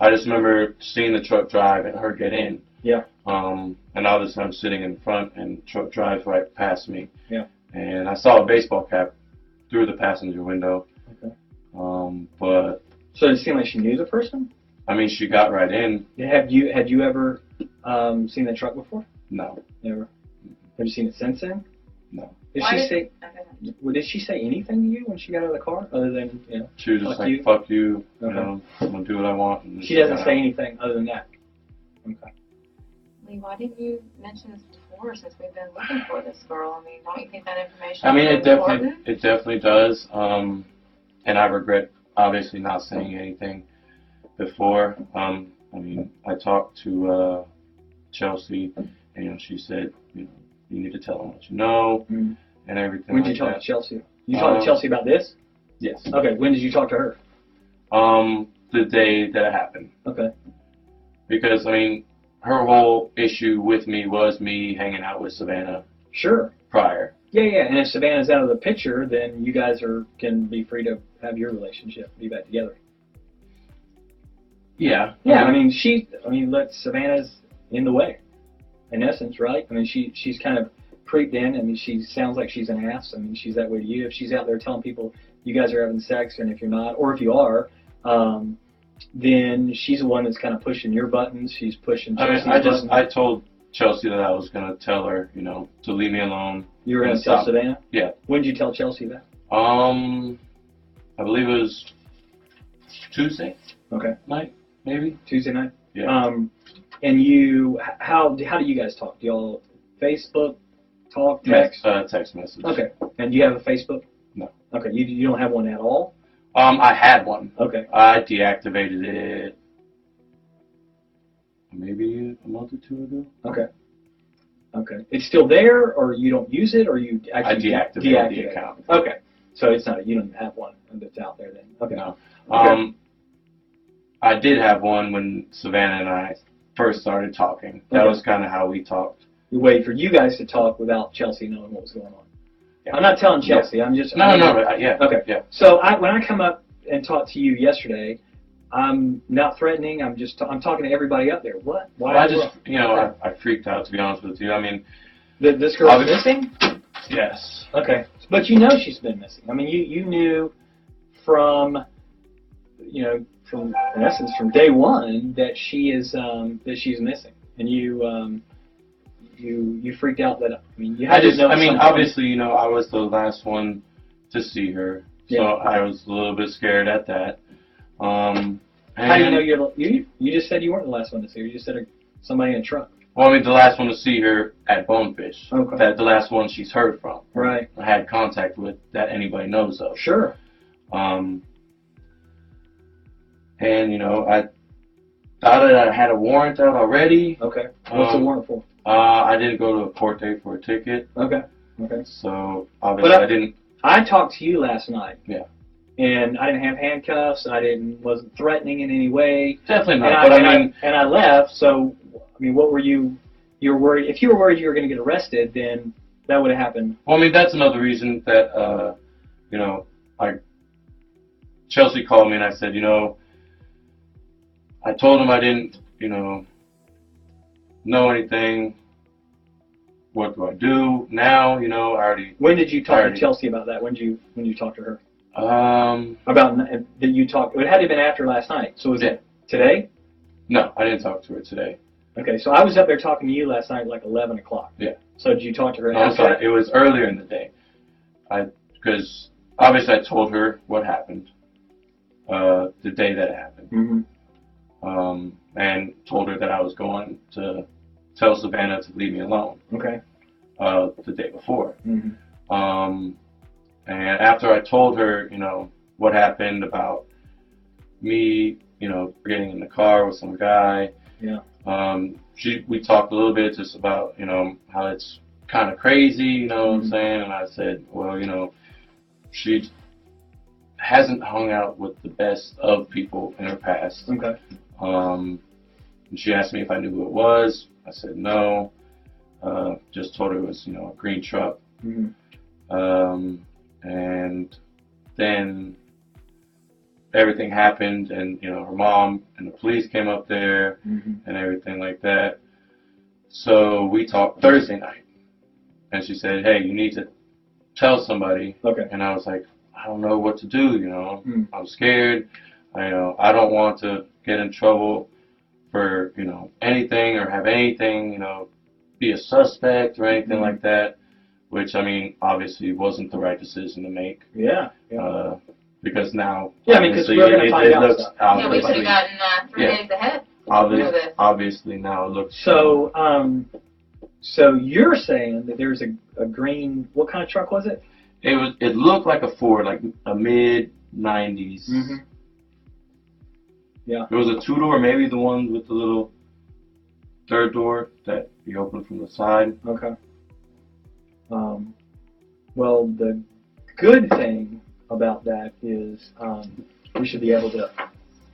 [SPEAKER 3] I just remember seeing the truck drive and her get in.
[SPEAKER 4] Yeah.
[SPEAKER 3] Um, and obviously I'm sitting in front and truck drives right past me.
[SPEAKER 4] Yeah.
[SPEAKER 3] And I saw a baseball cap through the passenger window.
[SPEAKER 4] Okay.
[SPEAKER 3] Um, but
[SPEAKER 4] So it seemed like she knew the person.
[SPEAKER 3] I mean, she got right in.
[SPEAKER 4] Have you had you ever um, seen the truck before?
[SPEAKER 3] No,
[SPEAKER 4] Never. Have you seen it since then?
[SPEAKER 3] no.
[SPEAKER 4] Did
[SPEAKER 5] Why
[SPEAKER 4] she
[SPEAKER 5] did-
[SPEAKER 4] say?
[SPEAKER 5] Okay.
[SPEAKER 4] Well, did she say anything to you when she got out of the car, other than you know?
[SPEAKER 3] She was just
[SPEAKER 4] Fuck
[SPEAKER 3] like,
[SPEAKER 4] you.
[SPEAKER 3] "Fuck you," you know. I'm gonna do what I want. And
[SPEAKER 4] She doesn't say
[SPEAKER 3] out.
[SPEAKER 4] anything other than that. Okay.
[SPEAKER 5] Lee, why didn't you mention this before since we've been looking for this girl? I mean, don't you think that information
[SPEAKER 3] I mean, it definitely,
[SPEAKER 5] important?
[SPEAKER 3] it definitely does. Um, and I regret obviously not saying anything before. Um, I mean, I talked to uh, Chelsea, and you know, she said, you know, you need to tell them what you know
[SPEAKER 4] Mm.
[SPEAKER 3] and everything
[SPEAKER 4] When did
[SPEAKER 3] like
[SPEAKER 4] you talk
[SPEAKER 3] that.
[SPEAKER 4] to Chelsea? You talked
[SPEAKER 3] Um,
[SPEAKER 4] to Chelsea about this?
[SPEAKER 3] Yes.
[SPEAKER 4] Okay. When did you talk to her?
[SPEAKER 3] Um, the day that it happened,
[SPEAKER 4] Okay.
[SPEAKER 3] because I mean, her whole issue with me was me hanging out with Savannah
[SPEAKER 4] Sure.
[SPEAKER 3] prior.
[SPEAKER 4] Yeah, yeah. And if Savannah's out of the picture, then you guys are can be free to have your relationship, be back together.
[SPEAKER 3] Yeah.
[SPEAKER 4] Yeah, I mean, she, I mean, let Savannah's in the way, in essence, right? I mean, she she's kind of creeped in. I mean, she sounds like she's an ass. I mean, she's that way to you. If she's out there telling people you guys are having sex, and if you're not, or if you are, um, then she's the one that's kind of pushing your buttons. She's pushing.
[SPEAKER 3] I mean, I just,
[SPEAKER 4] buttons.
[SPEAKER 3] I told Chelsea that I was gonna tell her, you know, to leave me alone.
[SPEAKER 4] you were
[SPEAKER 3] Stop.
[SPEAKER 4] tell Savannah.
[SPEAKER 3] Yeah.
[SPEAKER 4] When did you tell Chelsea that?
[SPEAKER 3] Um, I believe it was Tuesday
[SPEAKER 4] Okay.
[SPEAKER 3] night, maybe.
[SPEAKER 4] Tuesday night.
[SPEAKER 3] Yeah.
[SPEAKER 4] Um, and you, how how do you guys talk? Do y'all Facebook talk, text?
[SPEAKER 3] Text, uh, text message.
[SPEAKER 4] Okay. And do you have a Facebook?
[SPEAKER 3] No.
[SPEAKER 4] Okay. You you don't have one at all?
[SPEAKER 3] Um, I had one.
[SPEAKER 4] Okay.
[SPEAKER 3] I deactivated it maybe a month or two ago.
[SPEAKER 4] Okay. Okay. It's still there, or you don't use it, or you
[SPEAKER 3] I
[SPEAKER 4] actually
[SPEAKER 3] deactivated
[SPEAKER 4] deactivate
[SPEAKER 3] the
[SPEAKER 4] it?
[SPEAKER 3] account.
[SPEAKER 4] Okay. So it's not you don't have one that's out there then. Okay.
[SPEAKER 3] No.
[SPEAKER 4] Okay.
[SPEAKER 3] Um, I did have one when Savannah and I first started talking. That
[SPEAKER 4] Okay.
[SPEAKER 3] was kind of how we talked.
[SPEAKER 4] You wait for you guys to talk without Chelsea knowing what was going on. I'm not telling Chelsea. I'm just
[SPEAKER 3] No, no, no. uh, Yeah.
[SPEAKER 4] Okay.
[SPEAKER 3] Yeah.
[SPEAKER 4] So I, when I come up and talk to you yesterday, I'm not threatening. I'm just I'm talking to everybody up there. What? Why?
[SPEAKER 3] Well, I just, you know, I, I freaked out to be honest with you. I mean,
[SPEAKER 4] Th- this girl's
[SPEAKER 3] Obviously-
[SPEAKER 4] missing.
[SPEAKER 3] yes.
[SPEAKER 4] Okay, but you know she's been missing. I mean, you you knew from you know, from in essence from day one that she is um, that she's missing, and you um, you you freaked out that I mean you had
[SPEAKER 3] I just,
[SPEAKER 4] to know.
[SPEAKER 3] I mean,
[SPEAKER 4] something.
[SPEAKER 3] obviously, you know, I was the last one to see her, so
[SPEAKER 4] Yeah.
[SPEAKER 3] I was a little bit scared at that. Um,
[SPEAKER 4] How do you know you're you? You just said you weren't the last one to see her. You just said somebody in a truck.
[SPEAKER 3] Well, I mean, the last one to see her at Bonefish.
[SPEAKER 4] Okay.
[SPEAKER 3] That the last one she's heard from.
[SPEAKER 4] Right.
[SPEAKER 3] I had contact with that anybody knows of.
[SPEAKER 4] Sure.
[SPEAKER 3] Um, and you know, I thought that I had a warrant out already.
[SPEAKER 4] Okay. What's the
[SPEAKER 3] Um,
[SPEAKER 4] warrant for?
[SPEAKER 3] Uh, I didn't go to a court date for a ticket,
[SPEAKER 4] Okay. Okay.
[SPEAKER 3] so obviously
[SPEAKER 4] But I-
[SPEAKER 3] I didn't.
[SPEAKER 4] I talked to you last night.
[SPEAKER 3] Yeah.
[SPEAKER 4] And I didn't have handcuffs. I didn't wasn't threatening in any way.
[SPEAKER 3] Definitely
[SPEAKER 4] And
[SPEAKER 3] not.
[SPEAKER 4] I,
[SPEAKER 3] but
[SPEAKER 4] and
[SPEAKER 3] I mean,
[SPEAKER 4] I, and I left. So I mean, what were you? You were worried. If you were worried you were going to get arrested, then that would have happened.
[SPEAKER 3] Well, I mean, that's another reason that, uh, you know, I, Chelsea called me and I said, you know, I told him I didn't, you know, know anything. What do I do now? You know, I already,
[SPEAKER 4] When did you talk to Chelsea about that? When did you when you talk to her
[SPEAKER 3] um,
[SPEAKER 4] about that you talked? It had to have been after last night. So was
[SPEAKER 3] Yeah.
[SPEAKER 4] it today?
[SPEAKER 3] no, I didn't talk to her today.
[SPEAKER 4] Okay. So I was up there talking to you last night, at like eleven o'clock.
[SPEAKER 3] Yeah.
[SPEAKER 4] So did you talk to her
[SPEAKER 3] No, I'm sorry,
[SPEAKER 4] that?
[SPEAKER 3] it was earlier in the day. I, because obviously I told her what happened, uh, the day that it happened.
[SPEAKER 4] Mm-hmm.
[SPEAKER 3] um, and told her that I was going to tell Savannah to leave me alone
[SPEAKER 4] Okay.
[SPEAKER 3] uh, the day before.
[SPEAKER 4] Mm-hmm.
[SPEAKER 3] Um, and after I told her, you know, what happened about me, you know, getting in the car with some guy.
[SPEAKER 4] Yeah.
[SPEAKER 3] Um, she, we talked a little bit just about, you know, how it's kind of crazy, you know what I'm
[SPEAKER 4] Mhm.
[SPEAKER 3] saying? And I said, well, you know, she hasn't hung out with the best of people in her past.
[SPEAKER 4] Okay.
[SPEAKER 3] Um, and she asked me if I knew who it was. I said no. Uh, just told her it was, you know, a green truck.
[SPEAKER 4] Mm-hmm.
[SPEAKER 3] Um, and then everything happened, and you know, her mom and the police came up there
[SPEAKER 4] Mm-hmm.
[SPEAKER 3] and everything like that. So we talked Thursday night, and she said, "Hey, you need to tell somebody."
[SPEAKER 4] Okay.
[SPEAKER 3] And I was like, "I don't know what to do. You know,
[SPEAKER 4] Mm.
[SPEAKER 3] I'm scared. I you know I don't want to get in trouble for you know anything or have anything you know be a suspect or anything
[SPEAKER 4] Mhm.
[SPEAKER 3] like that." Which I mean, obviously wasn't the right decision to make
[SPEAKER 4] Yeah. Yeah.
[SPEAKER 3] uh, because now
[SPEAKER 4] Yeah, I mean, 'cause
[SPEAKER 3] obviously,
[SPEAKER 4] we're gonna
[SPEAKER 3] it,
[SPEAKER 4] find
[SPEAKER 3] it
[SPEAKER 4] out
[SPEAKER 3] looks
[SPEAKER 4] stuff.
[SPEAKER 5] Yeah, we should
[SPEAKER 3] obviously,
[SPEAKER 5] have gotten uh, three
[SPEAKER 3] Yeah.
[SPEAKER 5] days ahead.
[SPEAKER 3] obvious,
[SPEAKER 5] know this.
[SPEAKER 3] obviously now it looks
[SPEAKER 4] So, um, so you're saying that there's a, a green, what kind of truck was it?
[SPEAKER 3] It was. It looked like a Ford, like a mid '90s.
[SPEAKER 4] Mhm. Yeah.
[SPEAKER 3] It was a two door, maybe the one with the little third door that you open from the side.
[SPEAKER 4] Okay. Um, well, the good thing about that is um, we should be able to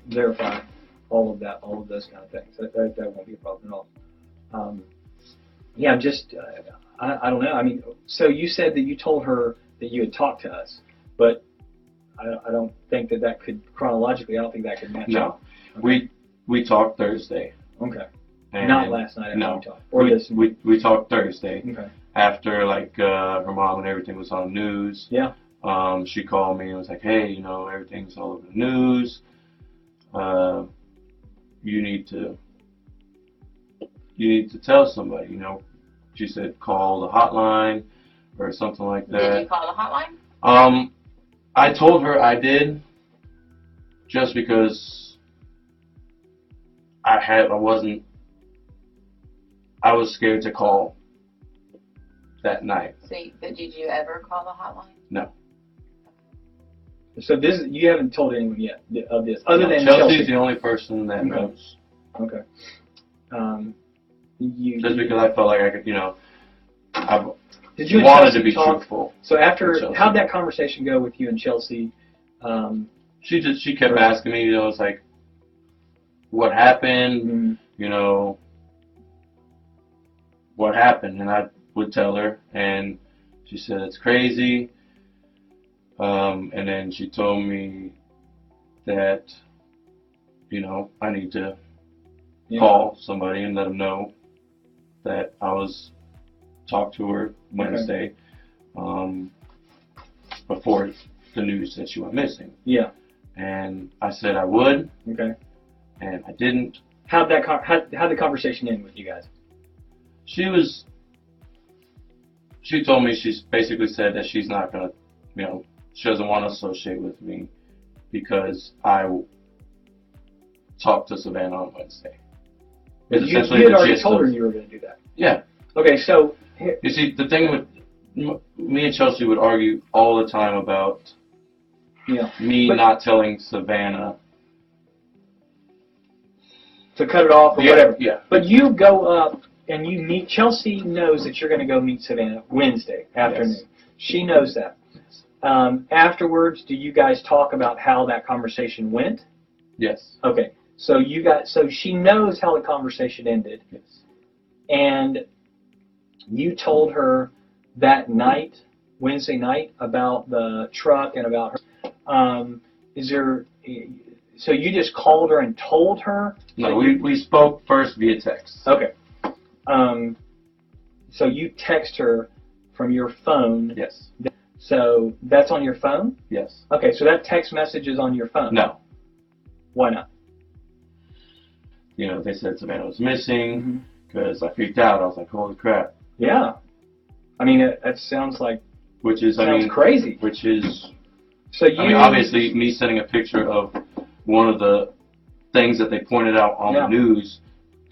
[SPEAKER 4] verify all of that, all of those kind of things. That, that, that won't be a problem at all. Um, yeah, just, uh, I, I don't know. I mean, so you said that you told her that you had talked to us, but I, I don't think that that could, chronologically, I don't think that could match
[SPEAKER 3] No.
[SPEAKER 4] up. Okay.
[SPEAKER 3] We we talked Thursday.
[SPEAKER 4] Okay.
[SPEAKER 3] And
[SPEAKER 4] Not last night after
[SPEAKER 3] no.
[SPEAKER 4] we talked. Or
[SPEAKER 3] we,
[SPEAKER 4] this.
[SPEAKER 3] we we talked Thursday
[SPEAKER 4] Okay.
[SPEAKER 3] after like uh, her mom and everything was on the news.
[SPEAKER 4] Yeah.
[SPEAKER 3] Um, she called me and was like, "Hey, you know, everything's all over the news. Uh, you need to you need to tell somebody. You know." She said, "Call the hotline or something like
[SPEAKER 5] Did
[SPEAKER 3] that."
[SPEAKER 5] you call the hotline?
[SPEAKER 3] Um, I told her I did, just because I had I wasn't I was scared to call that night.
[SPEAKER 5] So but did you ever call the hotline? No.
[SPEAKER 4] So this, you haven't told anyone yet of this, other
[SPEAKER 3] No,
[SPEAKER 4] than
[SPEAKER 3] Chelsea's
[SPEAKER 4] Chelsea.
[SPEAKER 3] the only person that
[SPEAKER 4] Okay.
[SPEAKER 3] knows.
[SPEAKER 4] Okay. Um, you
[SPEAKER 3] Just because I felt like I could, you know, I
[SPEAKER 4] did you
[SPEAKER 3] wanted to be
[SPEAKER 4] talk?
[SPEAKER 3] truthful.
[SPEAKER 4] So after,
[SPEAKER 3] Chelsea.
[SPEAKER 4] how'd that conversation go with you and Chelsea? Um,
[SPEAKER 3] She just she kept
[SPEAKER 4] Right.
[SPEAKER 3] asking me, you know, it's like, what happened?
[SPEAKER 4] mm,
[SPEAKER 3] you know, what happened, and I would tell her, and she said it's crazy. Um, and then she told me that, you know, I need to
[SPEAKER 4] yeah.
[SPEAKER 3] call somebody and let them know that I was talk to her Wednesday, um, before the news that she went missing.
[SPEAKER 4] Yeah.
[SPEAKER 3] and I said I would,
[SPEAKER 4] Okay.
[SPEAKER 3] and I didn't.
[SPEAKER 4] How'd that con- how how'd the conversation end with you guys?
[SPEAKER 3] She was. She told me she's basically said that she's not gonna, you know, she doesn't want to associate with me because I talked to Savannah on Wednesday. It's
[SPEAKER 4] You,
[SPEAKER 3] essentially
[SPEAKER 4] you had
[SPEAKER 3] the
[SPEAKER 4] already
[SPEAKER 3] gist
[SPEAKER 4] told her you were going to do that.
[SPEAKER 3] Yeah.
[SPEAKER 4] Okay, so
[SPEAKER 3] You see, the thing with me and Chelsea would argue all the time about
[SPEAKER 4] yeah,
[SPEAKER 3] me
[SPEAKER 4] But-
[SPEAKER 3] not telling Savannah.
[SPEAKER 4] to cut it off or
[SPEAKER 3] Yeah,
[SPEAKER 4] whatever.
[SPEAKER 3] Yeah.
[SPEAKER 4] But you go up and you meet Chelsea knows that you're going to go meet Savannah Wednesday afternoon.
[SPEAKER 3] Yes.
[SPEAKER 4] She knows that. Um, afterwards, do you guys talk about how that conversation went?
[SPEAKER 3] Yes.
[SPEAKER 4] Okay, so you got so she knows how the conversation ended,
[SPEAKER 3] Yes.
[SPEAKER 4] and you told her that night, Wednesday night, about the truck and about her. Um, is there? So you just called her and told her?
[SPEAKER 3] No, we, we spoke first via text.
[SPEAKER 4] Okay. Um, so you text her from your phone.
[SPEAKER 3] Yes.
[SPEAKER 4] So that's on your phone.
[SPEAKER 3] Yes.
[SPEAKER 4] Okay, so that text message is on your phone.
[SPEAKER 3] No.
[SPEAKER 4] Why not?
[SPEAKER 3] You know, they said Savannah was missing because I freaked out. I was like, holy crap.
[SPEAKER 4] Yeah. I mean, it, that sounds like
[SPEAKER 3] Which is, I
[SPEAKER 4] sounds
[SPEAKER 3] mean,
[SPEAKER 4] crazy.
[SPEAKER 3] which is,
[SPEAKER 4] So you
[SPEAKER 3] I mean, obviously, me sending a picture of one of the things that they pointed out on
[SPEAKER 4] Yeah.
[SPEAKER 3] the news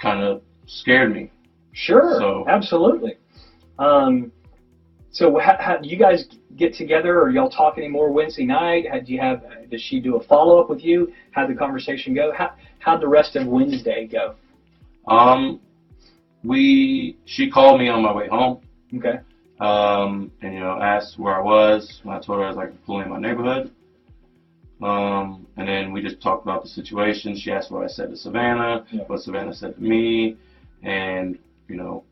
[SPEAKER 3] kind of scared me.
[SPEAKER 4] Sure,
[SPEAKER 3] So-
[SPEAKER 4] absolutely. Um, so how, how, do you guys get together, or y'all talk anymore Wednesday night? Had you have? Did she do a follow up with you? How'd the conversation go? How how'd the rest of Wednesday go?
[SPEAKER 3] Um, we, she called me on my way home.
[SPEAKER 4] Okay.
[SPEAKER 3] um, and you know asked where I was. When I told her I was like pulling in my neighborhood, um, and then we just talked about the situation. She asked what I said to Savannah,
[SPEAKER 4] Yeah.
[SPEAKER 3] what Savannah said to me, and you know,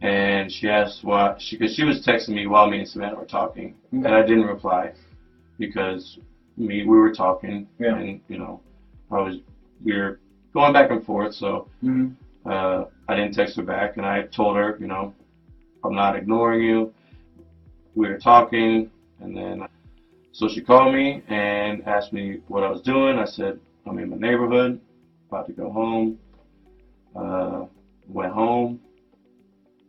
[SPEAKER 3] and she asked why she because she was texting me while me and Savannah were talking, and I didn't reply because me we were talking,
[SPEAKER 4] Yeah.
[SPEAKER 3] and you know, I was we were going back and forth, so
[SPEAKER 4] hmm
[SPEAKER 3] uh, I didn't text her back, and I told her, you know, I'm not ignoring you. We were talking, and then so she called me and asked me what I was doing. I said I'm in my neighborhood, about to go home. Uh, went home.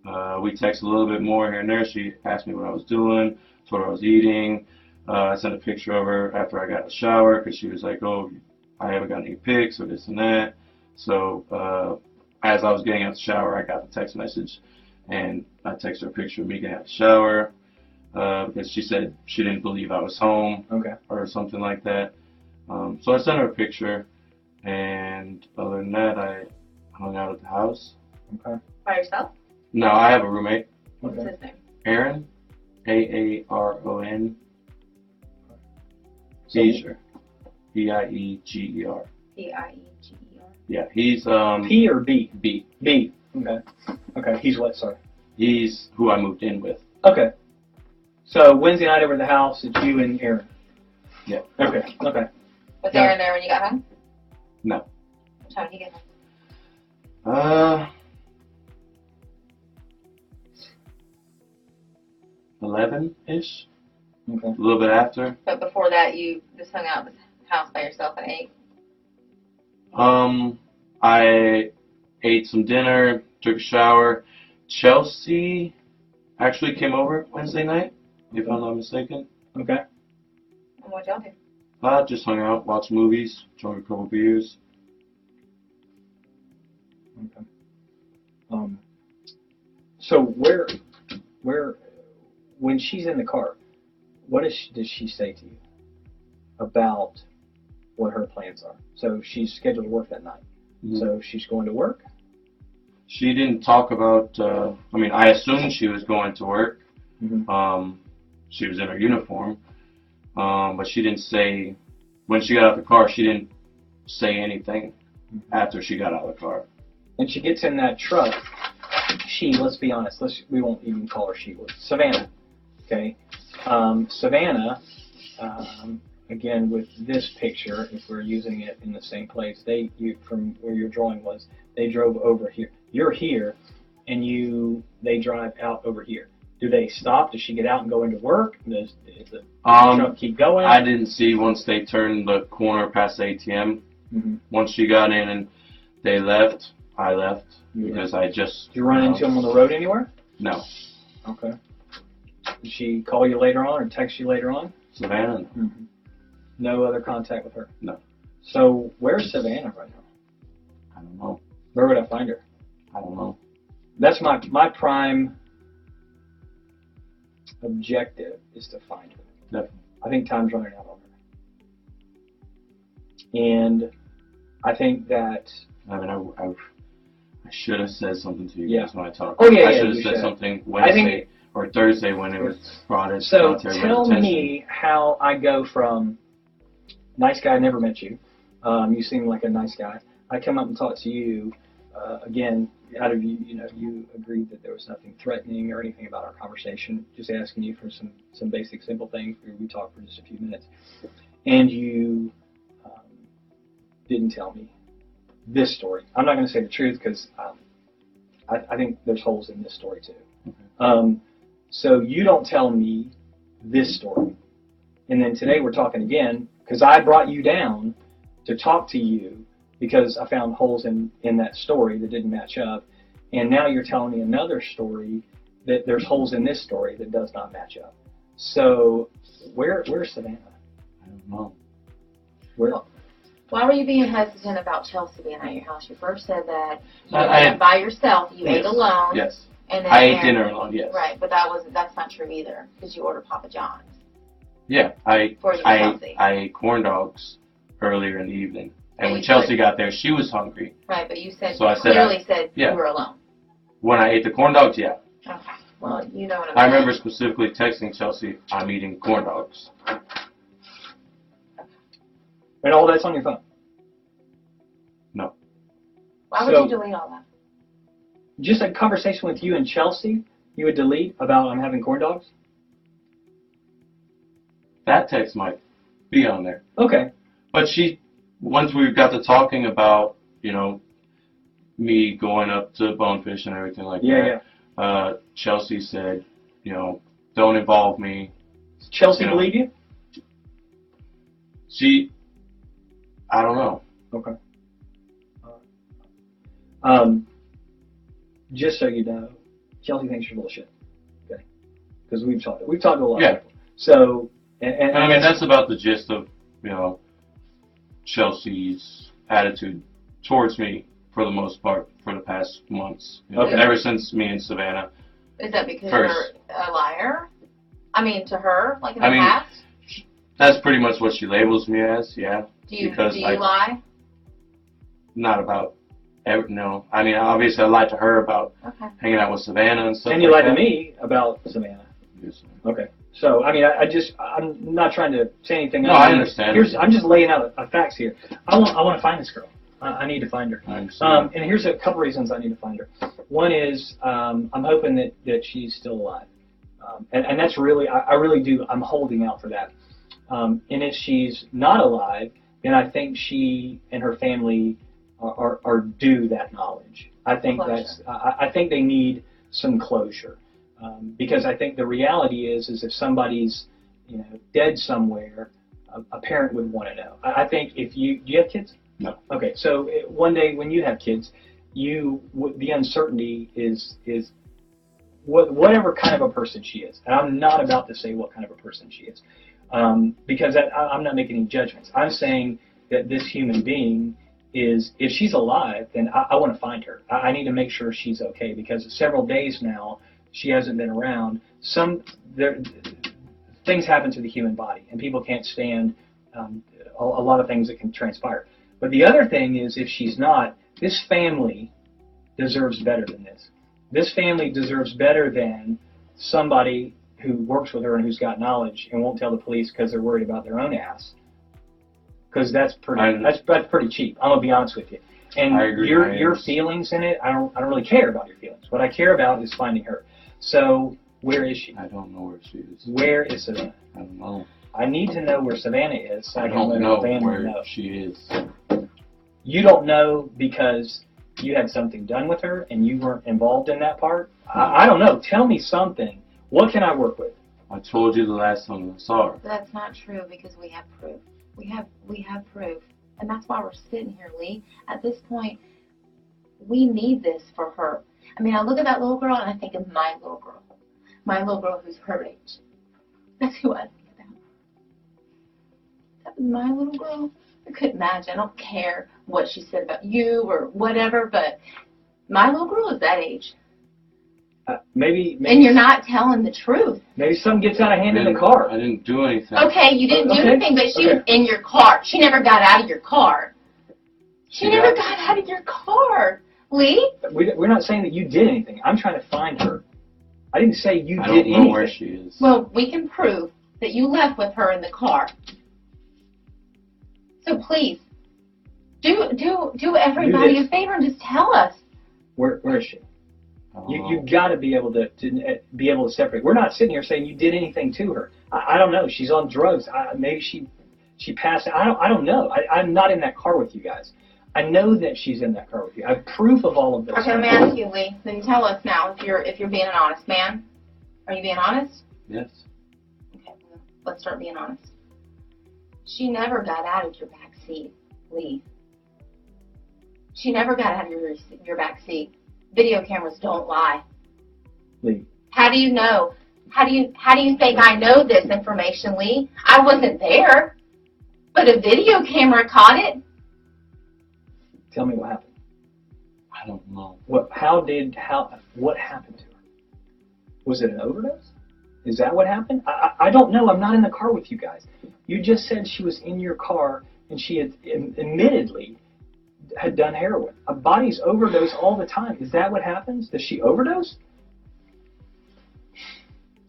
[SPEAKER 3] Uh, we texted a little bit more here and there. She asked me what I was doing, told her I was eating. Uh, I sent a picture of her after I got a shower because she was like, "Oh, I haven't got any pics or this and that." So uh, as I was getting out the shower, I got the text message, and I texted her a picture of me getting out of the shower uh, because she said she didn't believe I was home
[SPEAKER 4] Okay.
[SPEAKER 3] or something like that. Um, so I sent her a picture, and other than that, I hung out at the house.
[SPEAKER 4] Okay.
[SPEAKER 5] By yourself?
[SPEAKER 3] No, I have a roommate,
[SPEAKER 5] What's
[SPEAKER 4] Okay.
[SPEAKER 5] his name?
[SPEAKER 3] Aaron, A A R O N,
[SPEAKER 4] So-
[SPEAKER 3] Easier, E I E G E R.
[SPEAKER 5] P I E G E R.
[SPEAKER 3] Yeah, he's um
[SPEAKER 4] P or B?
[SPEAKER 3] B.
[SPEAKER 4] B. Okay. Okay. He's what? Sorry.
[SPEAKER 3] He's who I moved in with.
[SPEAKER 4] Okay. So Wednesday night over at the house, it's you and Aaron.
[SPEAKER 3] Yeah.
[SPEAKER 4] Okay. Okay.
[SPEAKER 5] Was
[SPEAKER 4] Yeah.
[SPEAKER 5] Aaron there when you got home?
[SPEAKER 3] No.
[SPEAKER 5] What time did he get home?
[SPEAKER 3] Uh, eleven ish,
[SPEAKER 4] Okay.
[SPEAKER 3] a little bit after.
[SPEAKER 5] But before that, you just hung out at the house by yourself at 8?
[SPEAKER 3] Um, I ate some dinner, took a shower. Chelsea actually came over Wednesday night, if I'm not mistaken.
[SPEAKER 4] Okay.
[SPEAKER 5] And what'd y'all do?
[SPEAKER 3] Uh, just hung out, watched movies, drank a couple beers.
[SPEAKER 4] Okay. Um. So where, where, when she's in the car, what does she, does she say to you about what her plans are? So she's scheduled to work that night.
[SPEAKER 3] Mhm.
[SPEAKER 4] So she's going to work.
[SPEAKER 3] She didn't talk about. Uh, I mean, I assumed she was going to work.
[SPEAKER 4] Mhm.
[SPEAKER 3] Um, she was in her uniform, um, but she didn't say when she got out of the car. She didn't say anything after she got out of the car.
[SPEAKER 4] And she gets in that truck. She, let's be honest, let's we won't even call her she. was Savannah. Okay. Um, Savannah. Um, again, with this picture, if we're using it in the same place, they you from where your drawing was, they drove over here. You're here, and you they drive out over here. Do they stop? Does she get out and go into work? Does, does the
[SPEAKER 3] Um,
[SPEAKER 4] truck keep going?
[SPEAKER 3] I didn't see once they turned the corner past the ATM.
[SPEAKER 4] Mhm.
[SPEAKER 3] Once she got in and they left, I left
[SPEAKER 4] You
[SPEAKER 3] because I just.
[SPEAKER 4] Did you run into them on the road anywhere?
[SPEAKER 3] No,
[SPEAKER 4] Okay. Did she call you later on or text you later on?
[SPEAKER 3] Savannah.
[SPEAKER 4] Mm-hmm. No other contact with her?
[SPEAKER 3] No.
[SPEAKER 4] So where's Savannah right now?
[SPEAKER 3] I don't know.
[SPEAKER 4] Where would I find her?
[SPEAKER 3] I don't know.
[SPEAKER 4] That's my my prime objective is to find her.
[SPEAKER 3] Definitely.
[SPEAKER 4] I think time's running out on her. And I think that
[SPEAKER 3] I mean, I, I, I should have said something to you
[SPEAKER 4] Yeah.
[SPEAKER 3] guys when I talked.
[SPEAKER 4] Oh, yeah,
[SPEAKER 3] I
[SPEAKER 4] yeah,
[SPEAKER 3] should have said
[SPEAKER 4] should.
[SPEAKER 3] something Wednesday or Thursday when it was brought in.
[SPEAKER 4] so
[SPEAKER 3] brought to everybody's
[SPEAKER 4] tell me how I go from nice guy never met you. Um, you seem like a nice guy. I come up and talk to you uh, again out of you you know you agreed that there was nothing threatening or anything about our conversation just asking you for some some basic simple things. We, we talked for just a few minutes. And you um, didn't tell me this story. I'm not going to say the truth because um, I, I think there's holes in this story too. Um, so you don't tell me this story. And then today we're talking again because i brought you down to talk to you because I found holes in, in that story that didn't match up. And now you're telling me another story that there's holes in this story that does not match up. So where where's Savannah?
[SPEAKER 3] I don't know.
[SPEAKER 4] Where
[SPEAKER 5] Why were you being hesitant about Chelsea being at your house? You first said that you
[SPEAKER 3] I-
[SPEAKER 5] went
[SPEAKER 3] I-
[SPEAKER 5] by yourself, you
[SPEAKER 3] Yes.
[SPEAKER 5] ate alone,
[SPEAKER 3] Yes.
[SPEAKER 5] and then
[SPEAKER 3] I ate
[SPEAKER 5] Aaron-
[SPEAKER 3] dinner alone. Yes.
[SPEAKER 5] Right, but that was that's not true either because you ordered Papa John's
[SPEAKER 3] Yeah. I
[SPEAKER 5] for you
[SPEAKER 3] I
[SPEAKER 5] Chelsea.
[SPEAKER 3] I ate corn dogs earlier in the evening, and
[SPEAKER 5] And
[SPEAKER 3] when
[SPEAKER 5] you
[SPEAKER 3] Chelsea
[SPEAKER 5] said-
[SPEAKER 3] got there, she was hungry.
[SPEAKER 5] right, but you said
[SPEAKER 3] So
[SPEAKER 5] you
[SPEAKER 3] I said
[SPEAKER 5] clearly said
[SPEAKER 3] yeah.
[SPEAKER 5] you were alone.
[SPEAKER 3] When I ate the corn dogs, yeah.
[SPEAKER 5] Okay. Well, you know what I'm
[SPEAKER 3] I
[SPEAKER 5] saying.
[SPEAKER 3] remember specifically texting Chelsea, "I'm eating corn dogs."
[SPEAKER 4] and all that's on your phone. No.
[SPEAKER 5] Why would
[SPEAKER 4] so-
[SPEAKER 5] you delete all that?
[SPEAKER 4] Just a conversation with you and Chelsea, you would delete about I'm having corn dogs?
[SPEAKER 3] That text might be on there.
[SPEAKER 4] Okay.
[SPEAKER 3] But she, once we got to talking about, you know, me going up to Bonefish and everything like
[SPEAKER 4] Yeah,
[SPEAKER 3] that,
[SPEAKER 4] yeah.
[SPEAKER 3] uh, Chelsea said, you know, don't involve me.
[SPEAKER 4] Chelsea
[SPEAKER 3] Yeah.
[SPEAKER 4] believe you?
[SPEAKER 3] She, I don't know.
[SPEAKER 4] Okay. Um, just so you know, Chelsea thinks you're bullshit. Okay. Because we've talked we've talked to a lot
[SPEAKER 3] Yeah.
[SPEAKER 4] of people. So and, and,
[SPEAKER 3] And I mean, that's about the gist of, you know, Chelsea's attitude towards me for the most part for the past months. You know,
[SPEAKER 4] Okay.
[SPEAKER 3] Ever since me and Savannah.
[SPEAKER 5] Is that because
[SPEAKER 3] First.
[SPEAKER 5] you're a liar? I mean, to her, like in
[SPEAKER 3] I
[SPEAKER 5] the
[SPEAKER 3] mean,
[SPEAKER 5] past.
[SPEAKER 3] That's pretty much what she labels me as, yeah.
[SPEAKER 5] Do you
[SPEAKER 3] because
[SPEAKER 5] do you
[SPEAKER 3] I-
[SPEAKER 5] lie?
[SPEAKER 3] Not about, every, no. I mean, obviously I lied to her about
[SPEAKER 5] Okay.
[SPEAKER 3] hanging out with Savannah and stuff
[SPEAKER 4] and you
[SPEAKER 3] like
[SPEAKER 4] lied to me about Savannah.
[SPEAKER 3] Yes.
[SPEAKER 4] Okay. So I mean, I, I just I'm not trying to say anything.
[SPEAKER 3] No,
[SPEAKER 4] else.
[SPEAKER 3] I understand.
[SPEAKER 4] Here's I'm just laying out a, facts here. I want I want to find this girl. I, I need to find her.
[SPEAKER 3] I understand.
[SPEAKER 4] Um, and here's a couple reasons I need to find her. One is um, I'm hoping that, that she's still alive, um, and, and that's really I, I really do I'm holding out for that. Um, and if she's not alive, then I think she and her family are, are, are due that knowledge. I think
[SPEAKER 5] Closure.
[SPEAKER 4] that's I, I think they need some closure um, because I think the reality is is if somebody's you know dead somewhere, a, a parent would want to know. I, I think if you do you have kids?
[SPEAKER 3] No.
[SPEAKER 4] Okay, so uh, one day when you have kids, you the uncertainty is is what whatever kind of a person she is, and I'm not about to say what kind of a person she is, um, because that, I, I'm not making any judgments. I'm saying that this human being is if she's alive, then I, I want to find her. I, I need to make sure she's okay because several days now she hasn't been around. Some there things happen to the human body, and people can't stand um, a, a lot of things that can transpire. But the other thing is, if she's not, this family deserves better than this. This family deserves better than somebody who works with her and who's got knowledge and won't tell the police because they're worried about their own ass. Because that's pretty that's that's pretty cheap. I'm gonna be honest with you. And your your feelings in it, I don't I don't really care about your feelings. What I care about is finding her. So where is she?
[SPEAKER 3] I don't know where she is.
[SPEAKER 4] Where is Savannah?
[SPEAKER 3] I don't know.
[SPEAKER 4] I need to know where Savannah is so I,
[SPEAKER 3] I
[SPEAKER 4] can
[SPEAKER 3] don't
[SPEAKER 4] let
[SPEAKER 3] know
[SPEAKER 4] her family
[SPEAKER 3] where
[SPEAKER 4] know.
[SPEAKER 3] she is.
[SPEAKER 4] You don't know because you had something done with her and you weren't involved in that part. I, I don't know. Tell me something. What can I work with?
[SPEAKER 3] I told you the last time I saw her.
[SPEAKER 5] But that's not true because we have proof. We have we have proof. And that's why we're sitting here, Lee. At this point, we need this for her. I mean, I look at that little girl and I think of my little girl. My little girl who's her age. That's who I think about. That was my little girl. I couldn't imagine. I don't care what she said about you or whatever, but my little girl is that age.
[SPEAKER 4] Uh, maybe, maybe
[SPEAKER 5] And you're not telling the truth.
[SPEAKER 4] maybe something gets out of hand in the car.
[SPEAKER 3] I didn't do anything.
[SPEAKER 5] Okay, you didn't do
[SPEAKER 4] Okay,
[SPEAKER 5] anything, but she was in your car. She never got out of your car. She
[SPEAKER 3] She
[SPEAKER 5] never
[SPEAKER 3] got-
[SPEAKER 5] got out of your car. Lee?
[SPEAKER 4] We, we're not saying that you did anything. I'm trying to find her. I didn't say you
[SPEAKER 3] I
[SPEAKER 4] did
[SPEAKER 3] don't know
[SPEAKER 4] anything.
[SPEAKER 3] where she is.
[SPEAKER 5] Well, we can prove that you left with her in the car. So please, do do do everybody
[SPEAKER 4] this.
[SPEAKER 5] a favor and just tell us.
[SPEAKER 4] Where, where is she?
[SPEAKER 3] I
[SPEAKER 4] You
[SPEAKER 3] know.
[SPEAKER 4] you got to be able to, to uh, be able to separate. We're not sitting here saying you did anything to her. I, I don't know. She's on drugs. I, maybe she she passed. I don't I don't know. I, I'm not in that car with you guys. I know that she's in that car with you. I have proof of all of this.
[SPEAKER 5] Okay, let me ask you, Lee. Then tell us now if you're if you're being an honest man. Are you being honest?
[SPEAKER 3] Yes.
[SPEAKER 5] Okay, well, let's start being honest. She never got out of your back seat, Lee. She never got out of your your back seat. Video cameras don't lie.
[SPEAKER 4] Lee,
[SPEAKER 5] How do you know? How do you how do you think I know this information, Lee? I wasn't there, but a video camera caught it.
[SPEAKER 4] Tell me what happened.
[SPEAKER 3] I don't know.
[SPEAKER 4] What? How did how? What happened to her? Was it an overdose? Is that what happened? I, I I don't know. I'm not in the car with you guys. You just said she was in your car and she had im- admittedly had done heroin. A bodies overdose all the time. Is that what happens? Does she overdose?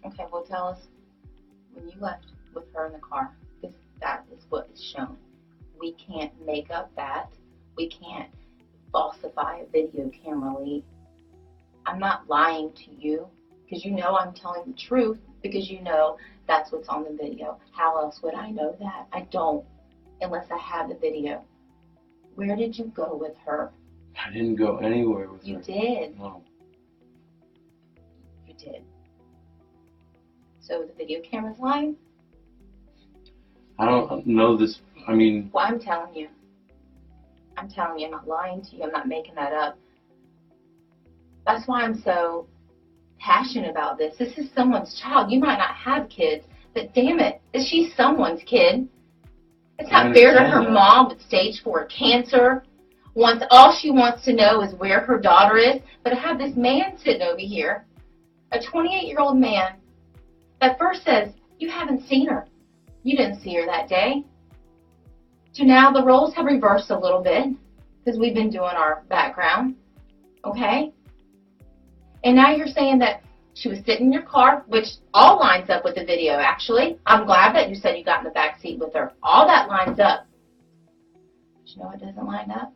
[SPEAKER 5] Okay, well tell us when you left with her in the car, because that is what is shown. We can't make up that. We can't falsify a video camera, Lee. I'm not lying to you, because you know I'm telling the truth, because you know that's what's on the video. How else would I know that? I don't, unless I have the video. Where did you go with her?
[SPEAKER 3] I didn't go anywhere with
[SPEAKER 5] You
[SPEAKER 3] her.
[SPEAKER 5] You did.
[SPEAKER 3] No.
[SPEAKER 5] You did. So the video camera's lying?
[SPEAKER 3] I don't know this. I mean,
[SPEAKER 5] Well, I'm telling you. I'm telling you, I'm not lying to you. I'm not making that up. That's why I'm so passionate about this. This is someone's child. You might not have kids, but damn it, is she someone's kid? It's not fair to her
[SPEAKER 3] that.
[SPEAKER 5] mom with stage four cancer. Wants all she wants to know is where her daughter is. But I have this man sitting over here, a 28 year old man, that first says, You haven't seen her. You didn't see her that day. So now the roles have reversed a little bit because we've been doing our background. Okay? And now you're saying that she was sitting in your car, which all lines up with the video, actually. I'm glad that you said you got in the back seat with her. All that lines up. But you know what doesn't line up?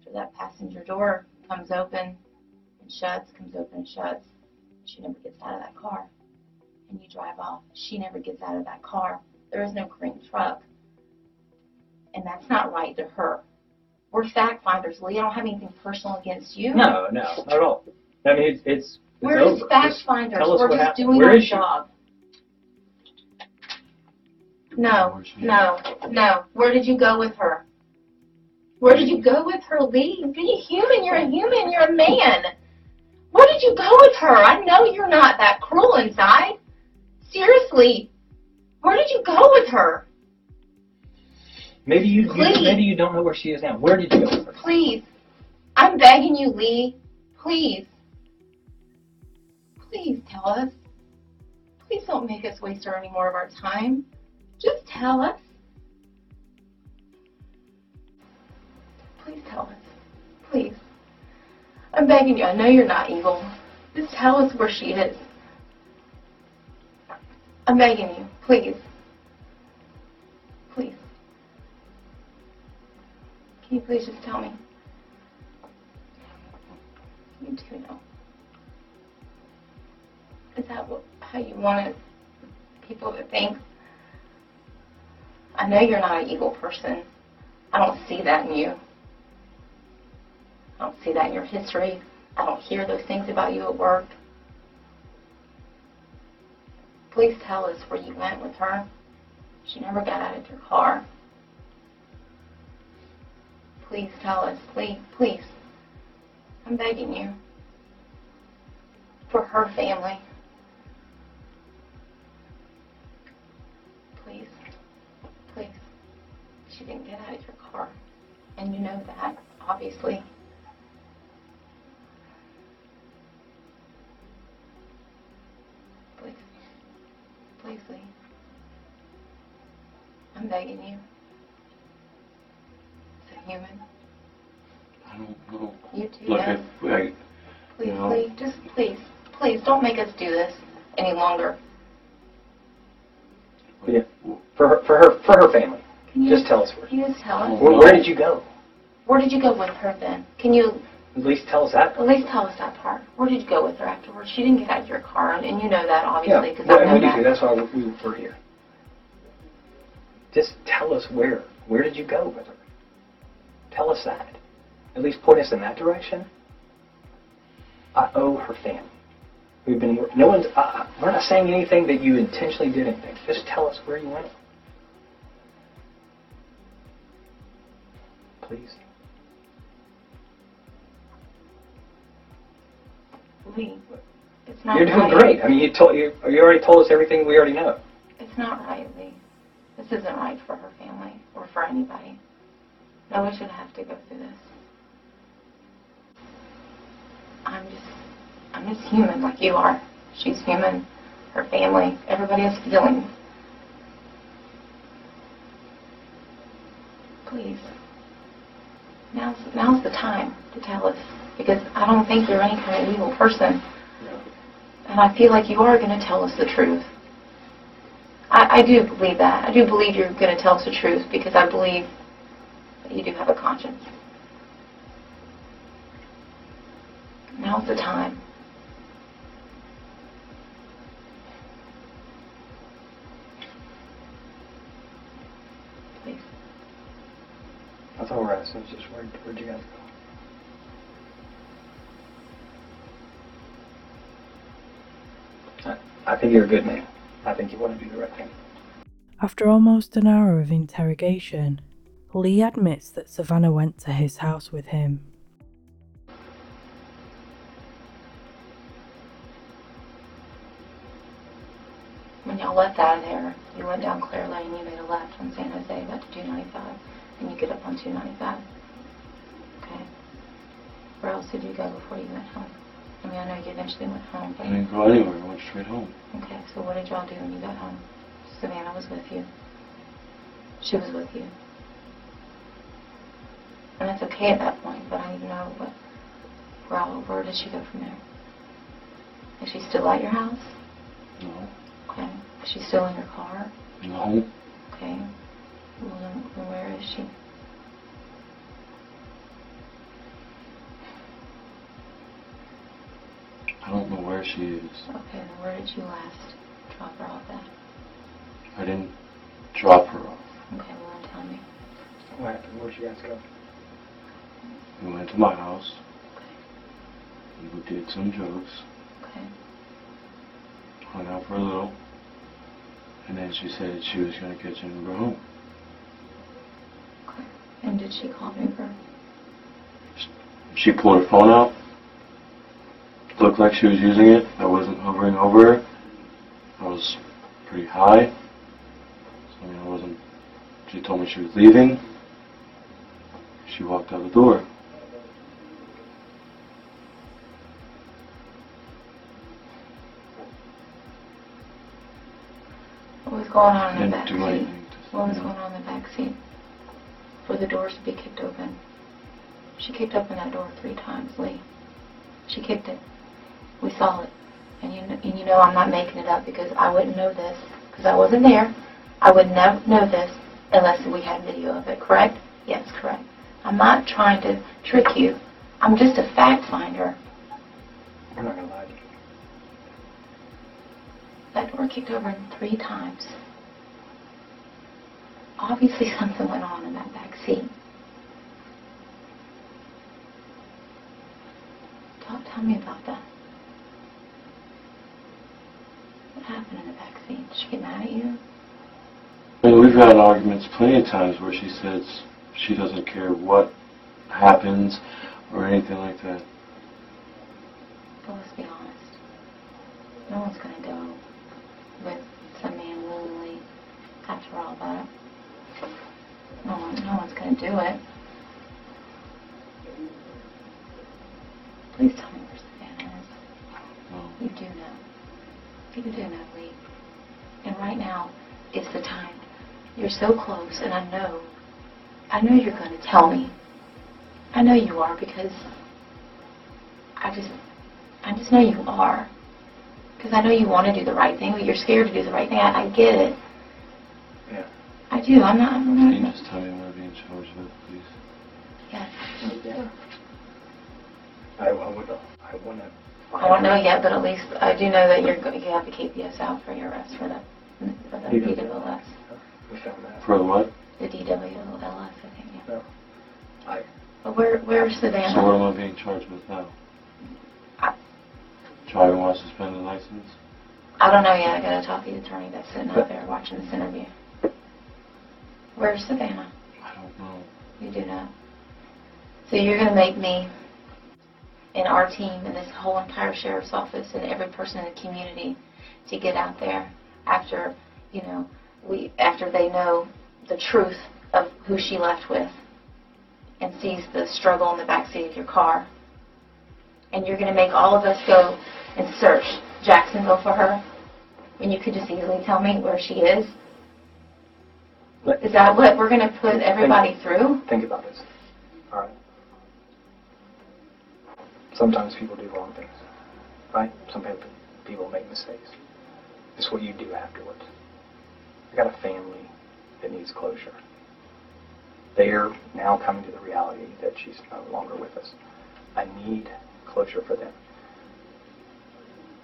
[SPEAKER 5] After that passenger door comes open and shuts, comes open and shuts, she never gets out of that car. And you drive off. She never gets out of that car. There is no green truck. And that's not right to her. We're fact finders, Lee. I don't have anything personal against you.
[SPEAKER 4] No, no, not at all. I mean, it's it's, it's
[SPEAKER 5] We're
[SPEAKER 4] over.
[SPEAKER 5] just fact
[SPEAKER 4] Just
[SPEAKER 5] finders.
[SPEAKER 4] tell us
[SPEAKER 5] We're
[SPEAKER 4] what
[SPEAKER 5] just
[SPEAKER 4] happened.
[SPEAKER 5] doing
[SPEAKER 4] Where
[SPEAKER 5] our
[SPEAKER 4] is she?
[SPEAKER 5] job. No, no, no. Where did you go with her? Where did you go with her, Lee? Be human. You're a human. You're a man. Where did you go with her? I know you're not that cruel inside. Seriously. Where did you go with her?
[SPEAKER 4] Maybe you, you maybe you don't know where she is now. Where did you go?
[SPEAKER 5] Please. I'm begging you, Lee. Please. Please tell us. Please don't make us waste any more of our time. Just tell us. Please tell us. Please. I'm begging you. I know you're not evil. Just tell us where she is. I'm begging you. Please. Can you please just tell me? You do know. Is that what, how you wanted people to think? I know you're not an evil person. I don't see that in you. I don't see that in your history. I don't hear those things about you at work. please tell us where you went with her. She never got out of your car. Please tell us, please, please. I'm begging you. For her family. Please, please. She didn't get out of your car. And you know that, obviously. Please. Please, Lee. I'm begging you. As a human.
[SPEAKER 3] I don't know.
[SPEAKER 5] You too,
[SPEAKER 3] Look,
[SPEAKER 5] yes.
[SPEAKER 3] if, I,
[SPEAKER 5] Please,
[SPEAKER 3] No.
[SPEAKER 5] Lee, just please, please, don't make us do this any longer.
[SPEAKER 4] Yeah. For her, for her, for her family.
[SPEAKER 5] Can you
[SPEAKER 4] Just tell us where.
[SPEAKER 5] Can you just tell us?
[SPEAKER 4] Where, where did you go?
[SPEAKER 5] Where did you go with her then? Can you
[SPEAKER 4] At least tell us that.
[SPEAKER 5] at least tell us that part? Where did you go with her afterwards? She didn't get out of your car, and, and you know that
[SPEAKER 4] Yeah,
[SPEAKER 5] obviously because
[SPEAKER 4] well,
[SPEAKER 5] I
[SPEAKER 4] and
[SPEAKER 5] know
[SPEAKER 4] we do
[SPEAKER 5] that.
[SPEAKER 4] too. That's why we, we- we're here. Just tell us where. Where did you go with her? Tell us that. At least point us in that direction. I owe her family. We've been. No one's. Uh, uh, we're not saying anything that you intentionally did anything. Just tell us where you went. Please.
[SPEAKER 5] Lee, it's not
[SPEAKER 4] You're doing
[SPEAKER 5] right.
[SPEAKER 4] great. I mean, you told you. You already told us everything we already know.
[SPEAKER 5] It's not right, Lee. This isn't right for her family or for anybody. No one should have to go through this. I'm just, I'm just human like you are. She's human. Her family. Everybody has feelings. Please. Now's, now's the time to tell us because I don't think you're any kind of evil person. And I feel like you are going to tell us the truth. I, I do believe that. I do believe you're going to tell us the truth because I believe that you do have a conscience. Now's the time. Please.
[SPEAKER 4] That's all we're asking. Just where where'd you guys go? I, I think you're a good man. I think you want to do the right thing.
[SPEAKER 1] After almost an hour of interrogation, Lee admits that Savannah went to his house with him.
[SPEAKER 5] When y'all left out of there, you went down Clare Lane, you made a left on San Jose, got to 295, and you get up on 295. Okay. Where else did you go before you went home? I mean, I know you eventually went home,
[SPEAKER 3] I
[SPEAKER 5] but,
[SPEAKER 3] didn't go anywhere. I went straight home.
[SPEAKER 5] okay, so what did y'all do when you got home? Savannah was with you. She was with you. And that's okay at that point, but I need to know what, where, all- where did she go from there? Is she still at your house?
[SPEAKER 3] No.
[SPEAKER 5] Okay. Is she still in your car?
[SPEAKER 3] No.
[SPEAKER 5] Okay. Well, then, then where is she?
[SPEAKER 3] I don't know where she is.
[SPEAKER 5] Okay, then where did you last drop her off at?
[SPEAKER 3] I didn't drop her off.
[SPEAKER 5] Okay, well, then tell me.
[SPEAKER 4] What happened? Where'd you guys go?
[SPEAKER 3] We went to my house.
[SPEAKER 5] Okay,
[SPEAKER 3] We did some drugs.
[SPEAKER 5] okay.
[SPEAKER 3] Hung out for a little. And then she said she was going to catch an Uber home.
[SPEAKER 5] Okay. And did she call Uber?
[SPEAKER 3] She pulled her phone out. Looked like she was using it. I wasn't hovering over her. I was pretty high. So, I mean, I wasn't. She told me she was leaving. She walked out the door.
[SPEAKER 5] Going on in the back seat?
[SPEAKER 3] anything.
[SPEAKER 5] What was going on in the back seat? For the doors to be kicked open. She kicked open that door three times, Lee. She kicked it. We saw it. And you, kn- and you know I'm not making it up because I wouldn't know this because I wasn't there. I would never know this unless we had video of it, correct? Yes, correct. I'm not trying to trick you. I'm just a fact finder.
[SPEAKER 4] We're not gonna lie to you.
[SPEAKER 5] That door kicked over three times. Obviously something went on in that back seat. Talk, tell me about that. What happened? in the backseat? Did she get mad at you?
[SPEAKER 3] I mean, we've had arguments plenty of times where she says she doesn't care what happens or anything like that.
[SPEAKER 5] But let's be honest. No one's gonna go with some man willingly after all that. No one, no one's gonna do it. Please tell me where Savannah is.
[SPEAKER 3] No.
[SPEAKER 5] You do know. You do know, Lee. And right now is the time. You're so close, and I know. I know you're going to tell me. I know you are because I just, I just know you are. Because I know you want to do the right thing, but you're scared to do the right thing. I, I get it.
[SPEAKER 4] Yeah.
[SPEAKER 5] I do. I'm not. I'm
[SPEAKER 3] Can you
[SPEAKER 5] not.
[SPEAKER 3] just tell me what I'm being charged with, please?
[SPEAKER 5] Yes.
[SPEAKER 4] I, I would, I wouldn't.
[SPEAKER 5] I don't know yet, but at least I do know that you're. go- You have the capias out for your arrest for the, for the
[SPEAKER 4] Yeah.
[SPEAKER 5] DWLS,
[SPEAKER 4] We found that.
[SPEAKER 3] For the what?
[SPEAKER 5] the DWLS, I think. Yeah.
[SPEAKER 4] No. I,
[SPEAKER 5] But where, where's Savannah?
[SPEAKER 3] So what am I being charged with now?
[SPEAKER 5] I-
[SPEAKER 3] Driving while suspended license?
[SPEAKER 5] I don't know yet. I gotta talk to the attorney that's sitting out there watching this interview. Where's Savannah?
[SPEAKER 3] I don't know.
[SPEAKER 5] You do know. So you're gonna make me and our team and this whole entire sheriff's office and every person in the community to get out there after, you know, we after they know the truth of who she left with and sees the struggle in the backseat of your car. And you're gonna make all of us go and search Jacksonville for her when you could just easily tell me where she is?
[SPEAKER 4] Let-
[SPEAKER 5] Is that what we're gonna put everybody through?
[SPEAKER 4] think about this. All right. Sometimes people do wrong things, right? Some people, people make mistakes. It's what you do afterwards. I got a family that needs closure. They are now coming to the reality that she's no longer with us. I need closure for them.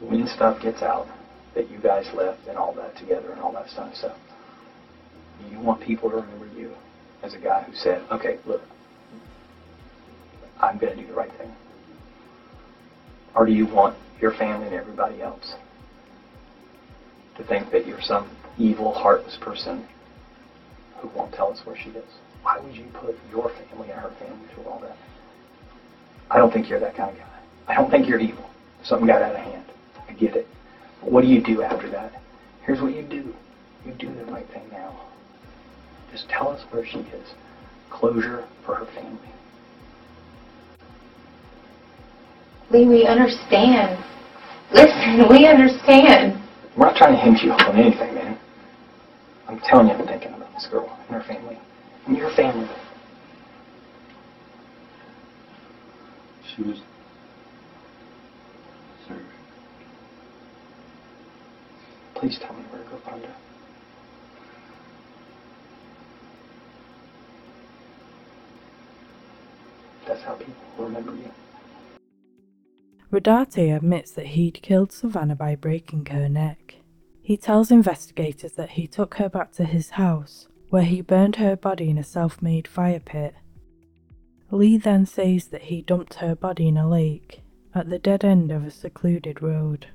[SPEAKER 4] When stuff gets out that you guys left and all that together and all that stuff, so you want people to remember you as a guy who said, okay, look, I'm going to do the right thing? Or do you want your family and everybody else to think that you're some evil, heartless person who won't tell us where she is? Why would you put your family and her family through all that? I don't think you're that kind of guy. I don't think you're evil. Something got out of hand. I get it. But what do you do after that? Here's what you do. You do the right thing now. Just tell us where she is. Closure for her family.
[SPEAKER 5] Lee, we understand. Listen, we understand.
[SPEAKER 4] We're not trying to hinge you on anything, man. I'm telling you, I'm thinking about this girl and her family. And your family.
[SPEAKER 3] She was. Sir.
[SPEAKER 4] Please tell me where to go find her. That's how people remember you.
[SPEAKER 1] Rodarte admits that he'd killed Savannah by breaking her neck. He tells investigators that he took her back to his house, where he burned her body in a self made fire pit. Lee then says that he dumped her body in a lake at the dead end of a secluded road.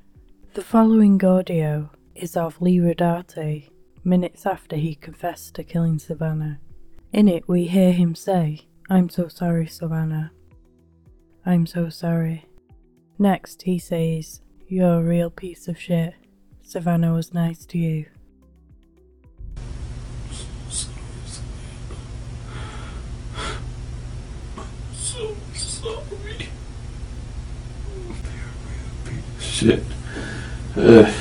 [SPEAKER 1] The following audio is of Lee Rodarte, minutes after he confessed to killing Savannah. In it, we hear him say, I'm so sorry, Savannah. I'm so sorry. Next, he says, You're a real piece of shit. Savannah was nice to you.
[SPEAKER 6] Shit. Uh,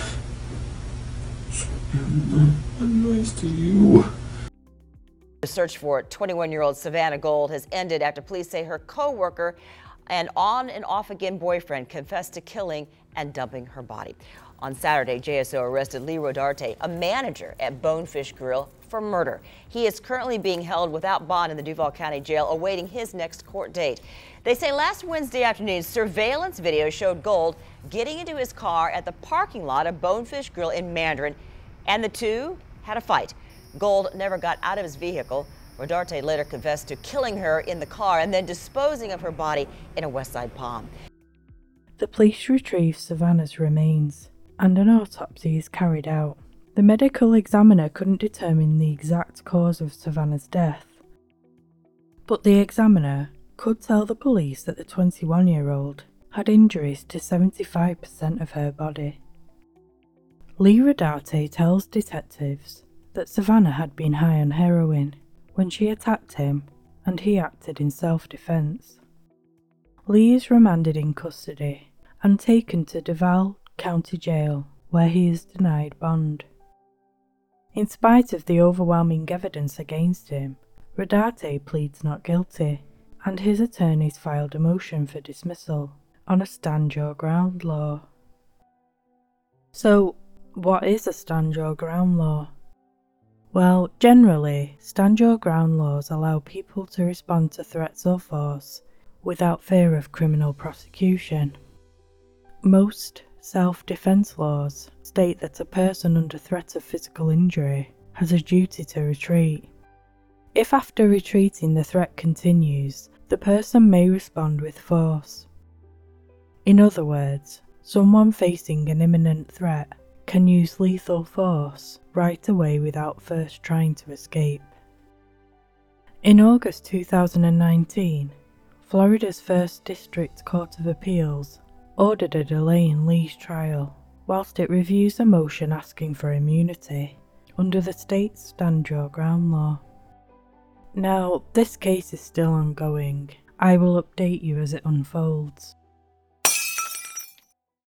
[SPEAKER 6] I'm nice to you.
[SPEAKER 7] The search for 21-year-old Savannah Gold has ended after police say her co-worker and on and off again boyfriend confessed to killing and dumping her body. On Saturday, JSO arrested Lee Rodarte, a manager at Bonefish Grill, for murder. He is currently being held without bond in the Duval County Jail, awaiting his next court date. They say last Wednesday afternoon, surveillance video showed Gold getting into his car at the parking lot of Bonefish Grill in Mandarin, and the two had a fight. Gold never got out of his vehicle. Rodarte later confessed to killing her in the car and then disposing of her body in a West Side Palm.
[SPEAKER 1] The police retrieved Savannah's remains. and an autopsy is carried out. The medical examiner couldn't determine the exact cause of Savannah's death, but the examiner could tell the police that the 21 year old had injuries to 75% of her body. Lee Rodarte tells detectives that Savannah had been high on heroin when she attacked him and he acted in self defense. Lee is remanded in custody and taken to Duval County Jail where he is denied bond. In spite of the overwhelming evidence against him, Rodarte pleads not guilty, and his attorneys filed a motion for dismissal on a stand your ground law. So, what is a stand your ground law? Well, generally, stand your ground laws allow people to respond to threats or force without fear of criminal prosecution. Most self defense laws state that a person under threat of physical injury has a duty to retreat. If after retreating the threat continues, the person may respond with force. In other words, someone facing an imminent threat can use lethal force right away without first trying to escape. In August 2019, Florida's First District Court of Appeals ordered a delay in Lee's trial whilst it reviews a motion asking for immunity under the state's stand your ground law. Now, this case is still ongoing. I will update you as it unfolds.